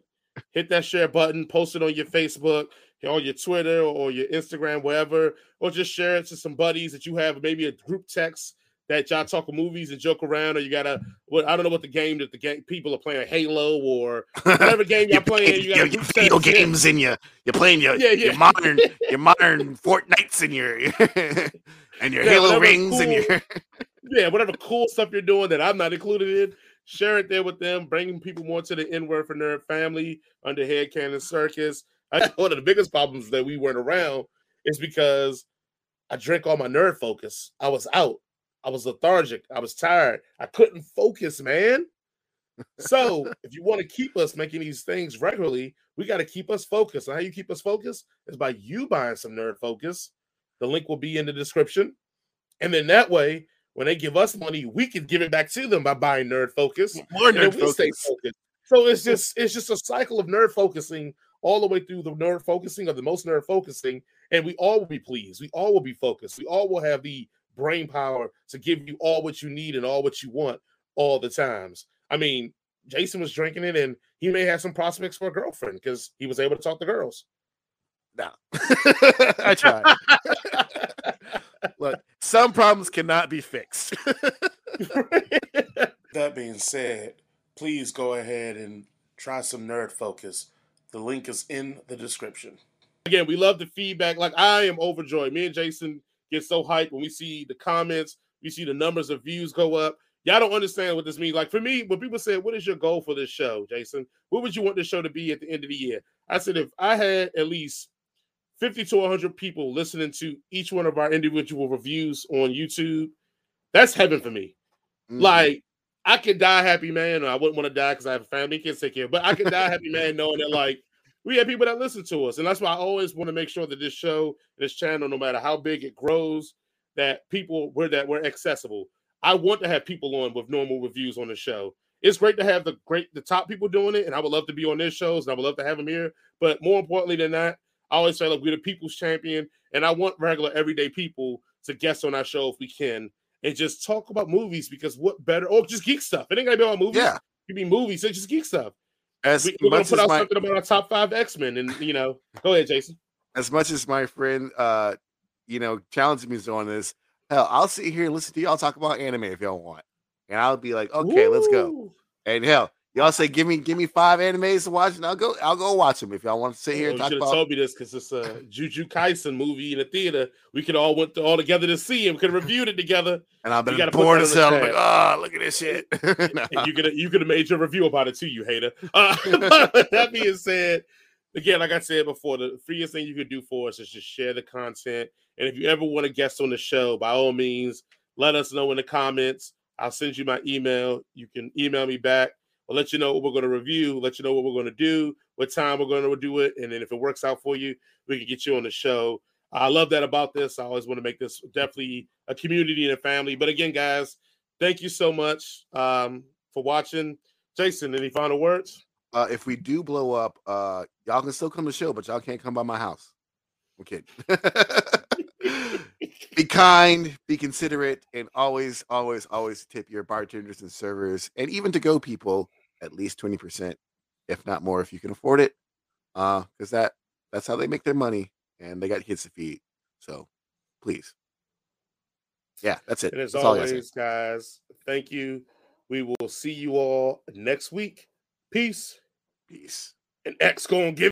hit that share button post it on your facebook on your twitter or your instagram wherever or just share it to some buddies that you have maybe a group text that y'all talk of movies and joke around or you gotta what i don't know what the game that the game people are playing halo or whatever game y'all You're playing you got your, a your group video games and you you're playing your, Yeah, yeah. your modern your modern Fortnites and your and your Yeah, Halo rings and your yeah, whatever cool stuff you're doing that I'm not included in, share it there with them, bringing people more to the N Word for Nerd family under Head Cannon Circus. I, one of the biggest problems that we weren't around is because I drank all my nerd focus. I was out. I was lethargic. I was tired. I couldn't focus, man. So if you want to keep us making these things regularly, we got to keep us focused. And how you keep us focused is by you buying some nerd focus. The link will be in the description. And then that way, when they give us money, we can give it back to them by buying nerd focus. more nerd focus. focused. So it's just it's just a cycle of nerd focusing all the way through the nerd focusing of the most nerd focusing, and we all will be pleased. We all will be focused. We all will have the brain power to give you all what you need and all what you want all the times. I mean, Jason was drinking it, and he may have some prospects for a girlfriend because he was able to talk to girls. No, I tried. Look, some problems cannot be fixed. that being said, please go ahead and try some nerd focus. The link is in the description. again, we love the feedback. Like I am overjoyed. Me and Jason get so hyped when we see the comments, we see the numbers of views go up. Y'all don't understand what this means. Like for me, when people say, "What is your goal for this show, Jason? What would you want this show to be at the end of the year?" I said, if I had at least 50 to 100 people listening to each one of our individual reviews on YouTube, that's heaven for me. Mm-hmm. Like I could die happy, man. I wouldn't want to die because I have a family, kids take care. But I could die happy, man, knowing that like we have people that listen to us, and that's why I always want to make sure that this show, this channel, no matter how big it grows, that people we're that we're accessible. I want to have people on with normal reviews on the show. It's great to have the great the top people doing it, and I would love to be on their shows, and I would love to have them here. But more importantly than that, I always say like we're the people's champion, and I want regular everyday people to guest on our show if we can and just talk about movies because what better? Or just geek stuff. It ain't gonna be about movies. Yeah, it could be movies. It's just geek stuff. As we, are gonna put out my, something about our top five X Men, and you know, go ahead, Jason. As much as my friend, uh, you know, challenges me on this, hell, I'll sit here and listen to y'all talk about anime if y'all want, and I'll be like, okay, Ooh. let's go. And hell, Y'all say give me give me five animes to watch, and I'll go I'll go watch them if y'all want to sit here. Oh, and talk you should have told me this because it's a Juju Kaisen movie in the theater. We could all went to, all together to see him. Could have reviewed it together. And I've been you bored as hell. like, oh, look at this shit. no. You could you could have made your review about it too, you hater. Uh, that being said, again, like I said before, the freest thing you could do for us is just share the content. And if you ever want to guest on the show, by all means, let us know in the comments. I'll send you my email. You can email me back I'll let you know what we're going to review, let you know what we're going to do, what time we're going to do it, and then if it works out for you, we can get you on the show. I love that about this. I always want to make this definitely a community and a family. But again, guys, thank you so much um, for watching. Jason, any final words? Uh, if we do blow up, uh, y'all can still come to the show, but y'all can't come by my house. I'm kidding. be kind, be considerate, and always, always, always tip your bartenders and servers, and even to go people at least 20%, if not more, if you can afford it. Uh, because that that's how they make their money and they got kids to feed. So please. Yeah, that's it. And as that's always, guys, thank you. We will see you all next week. Peace. Peace. And X gonna give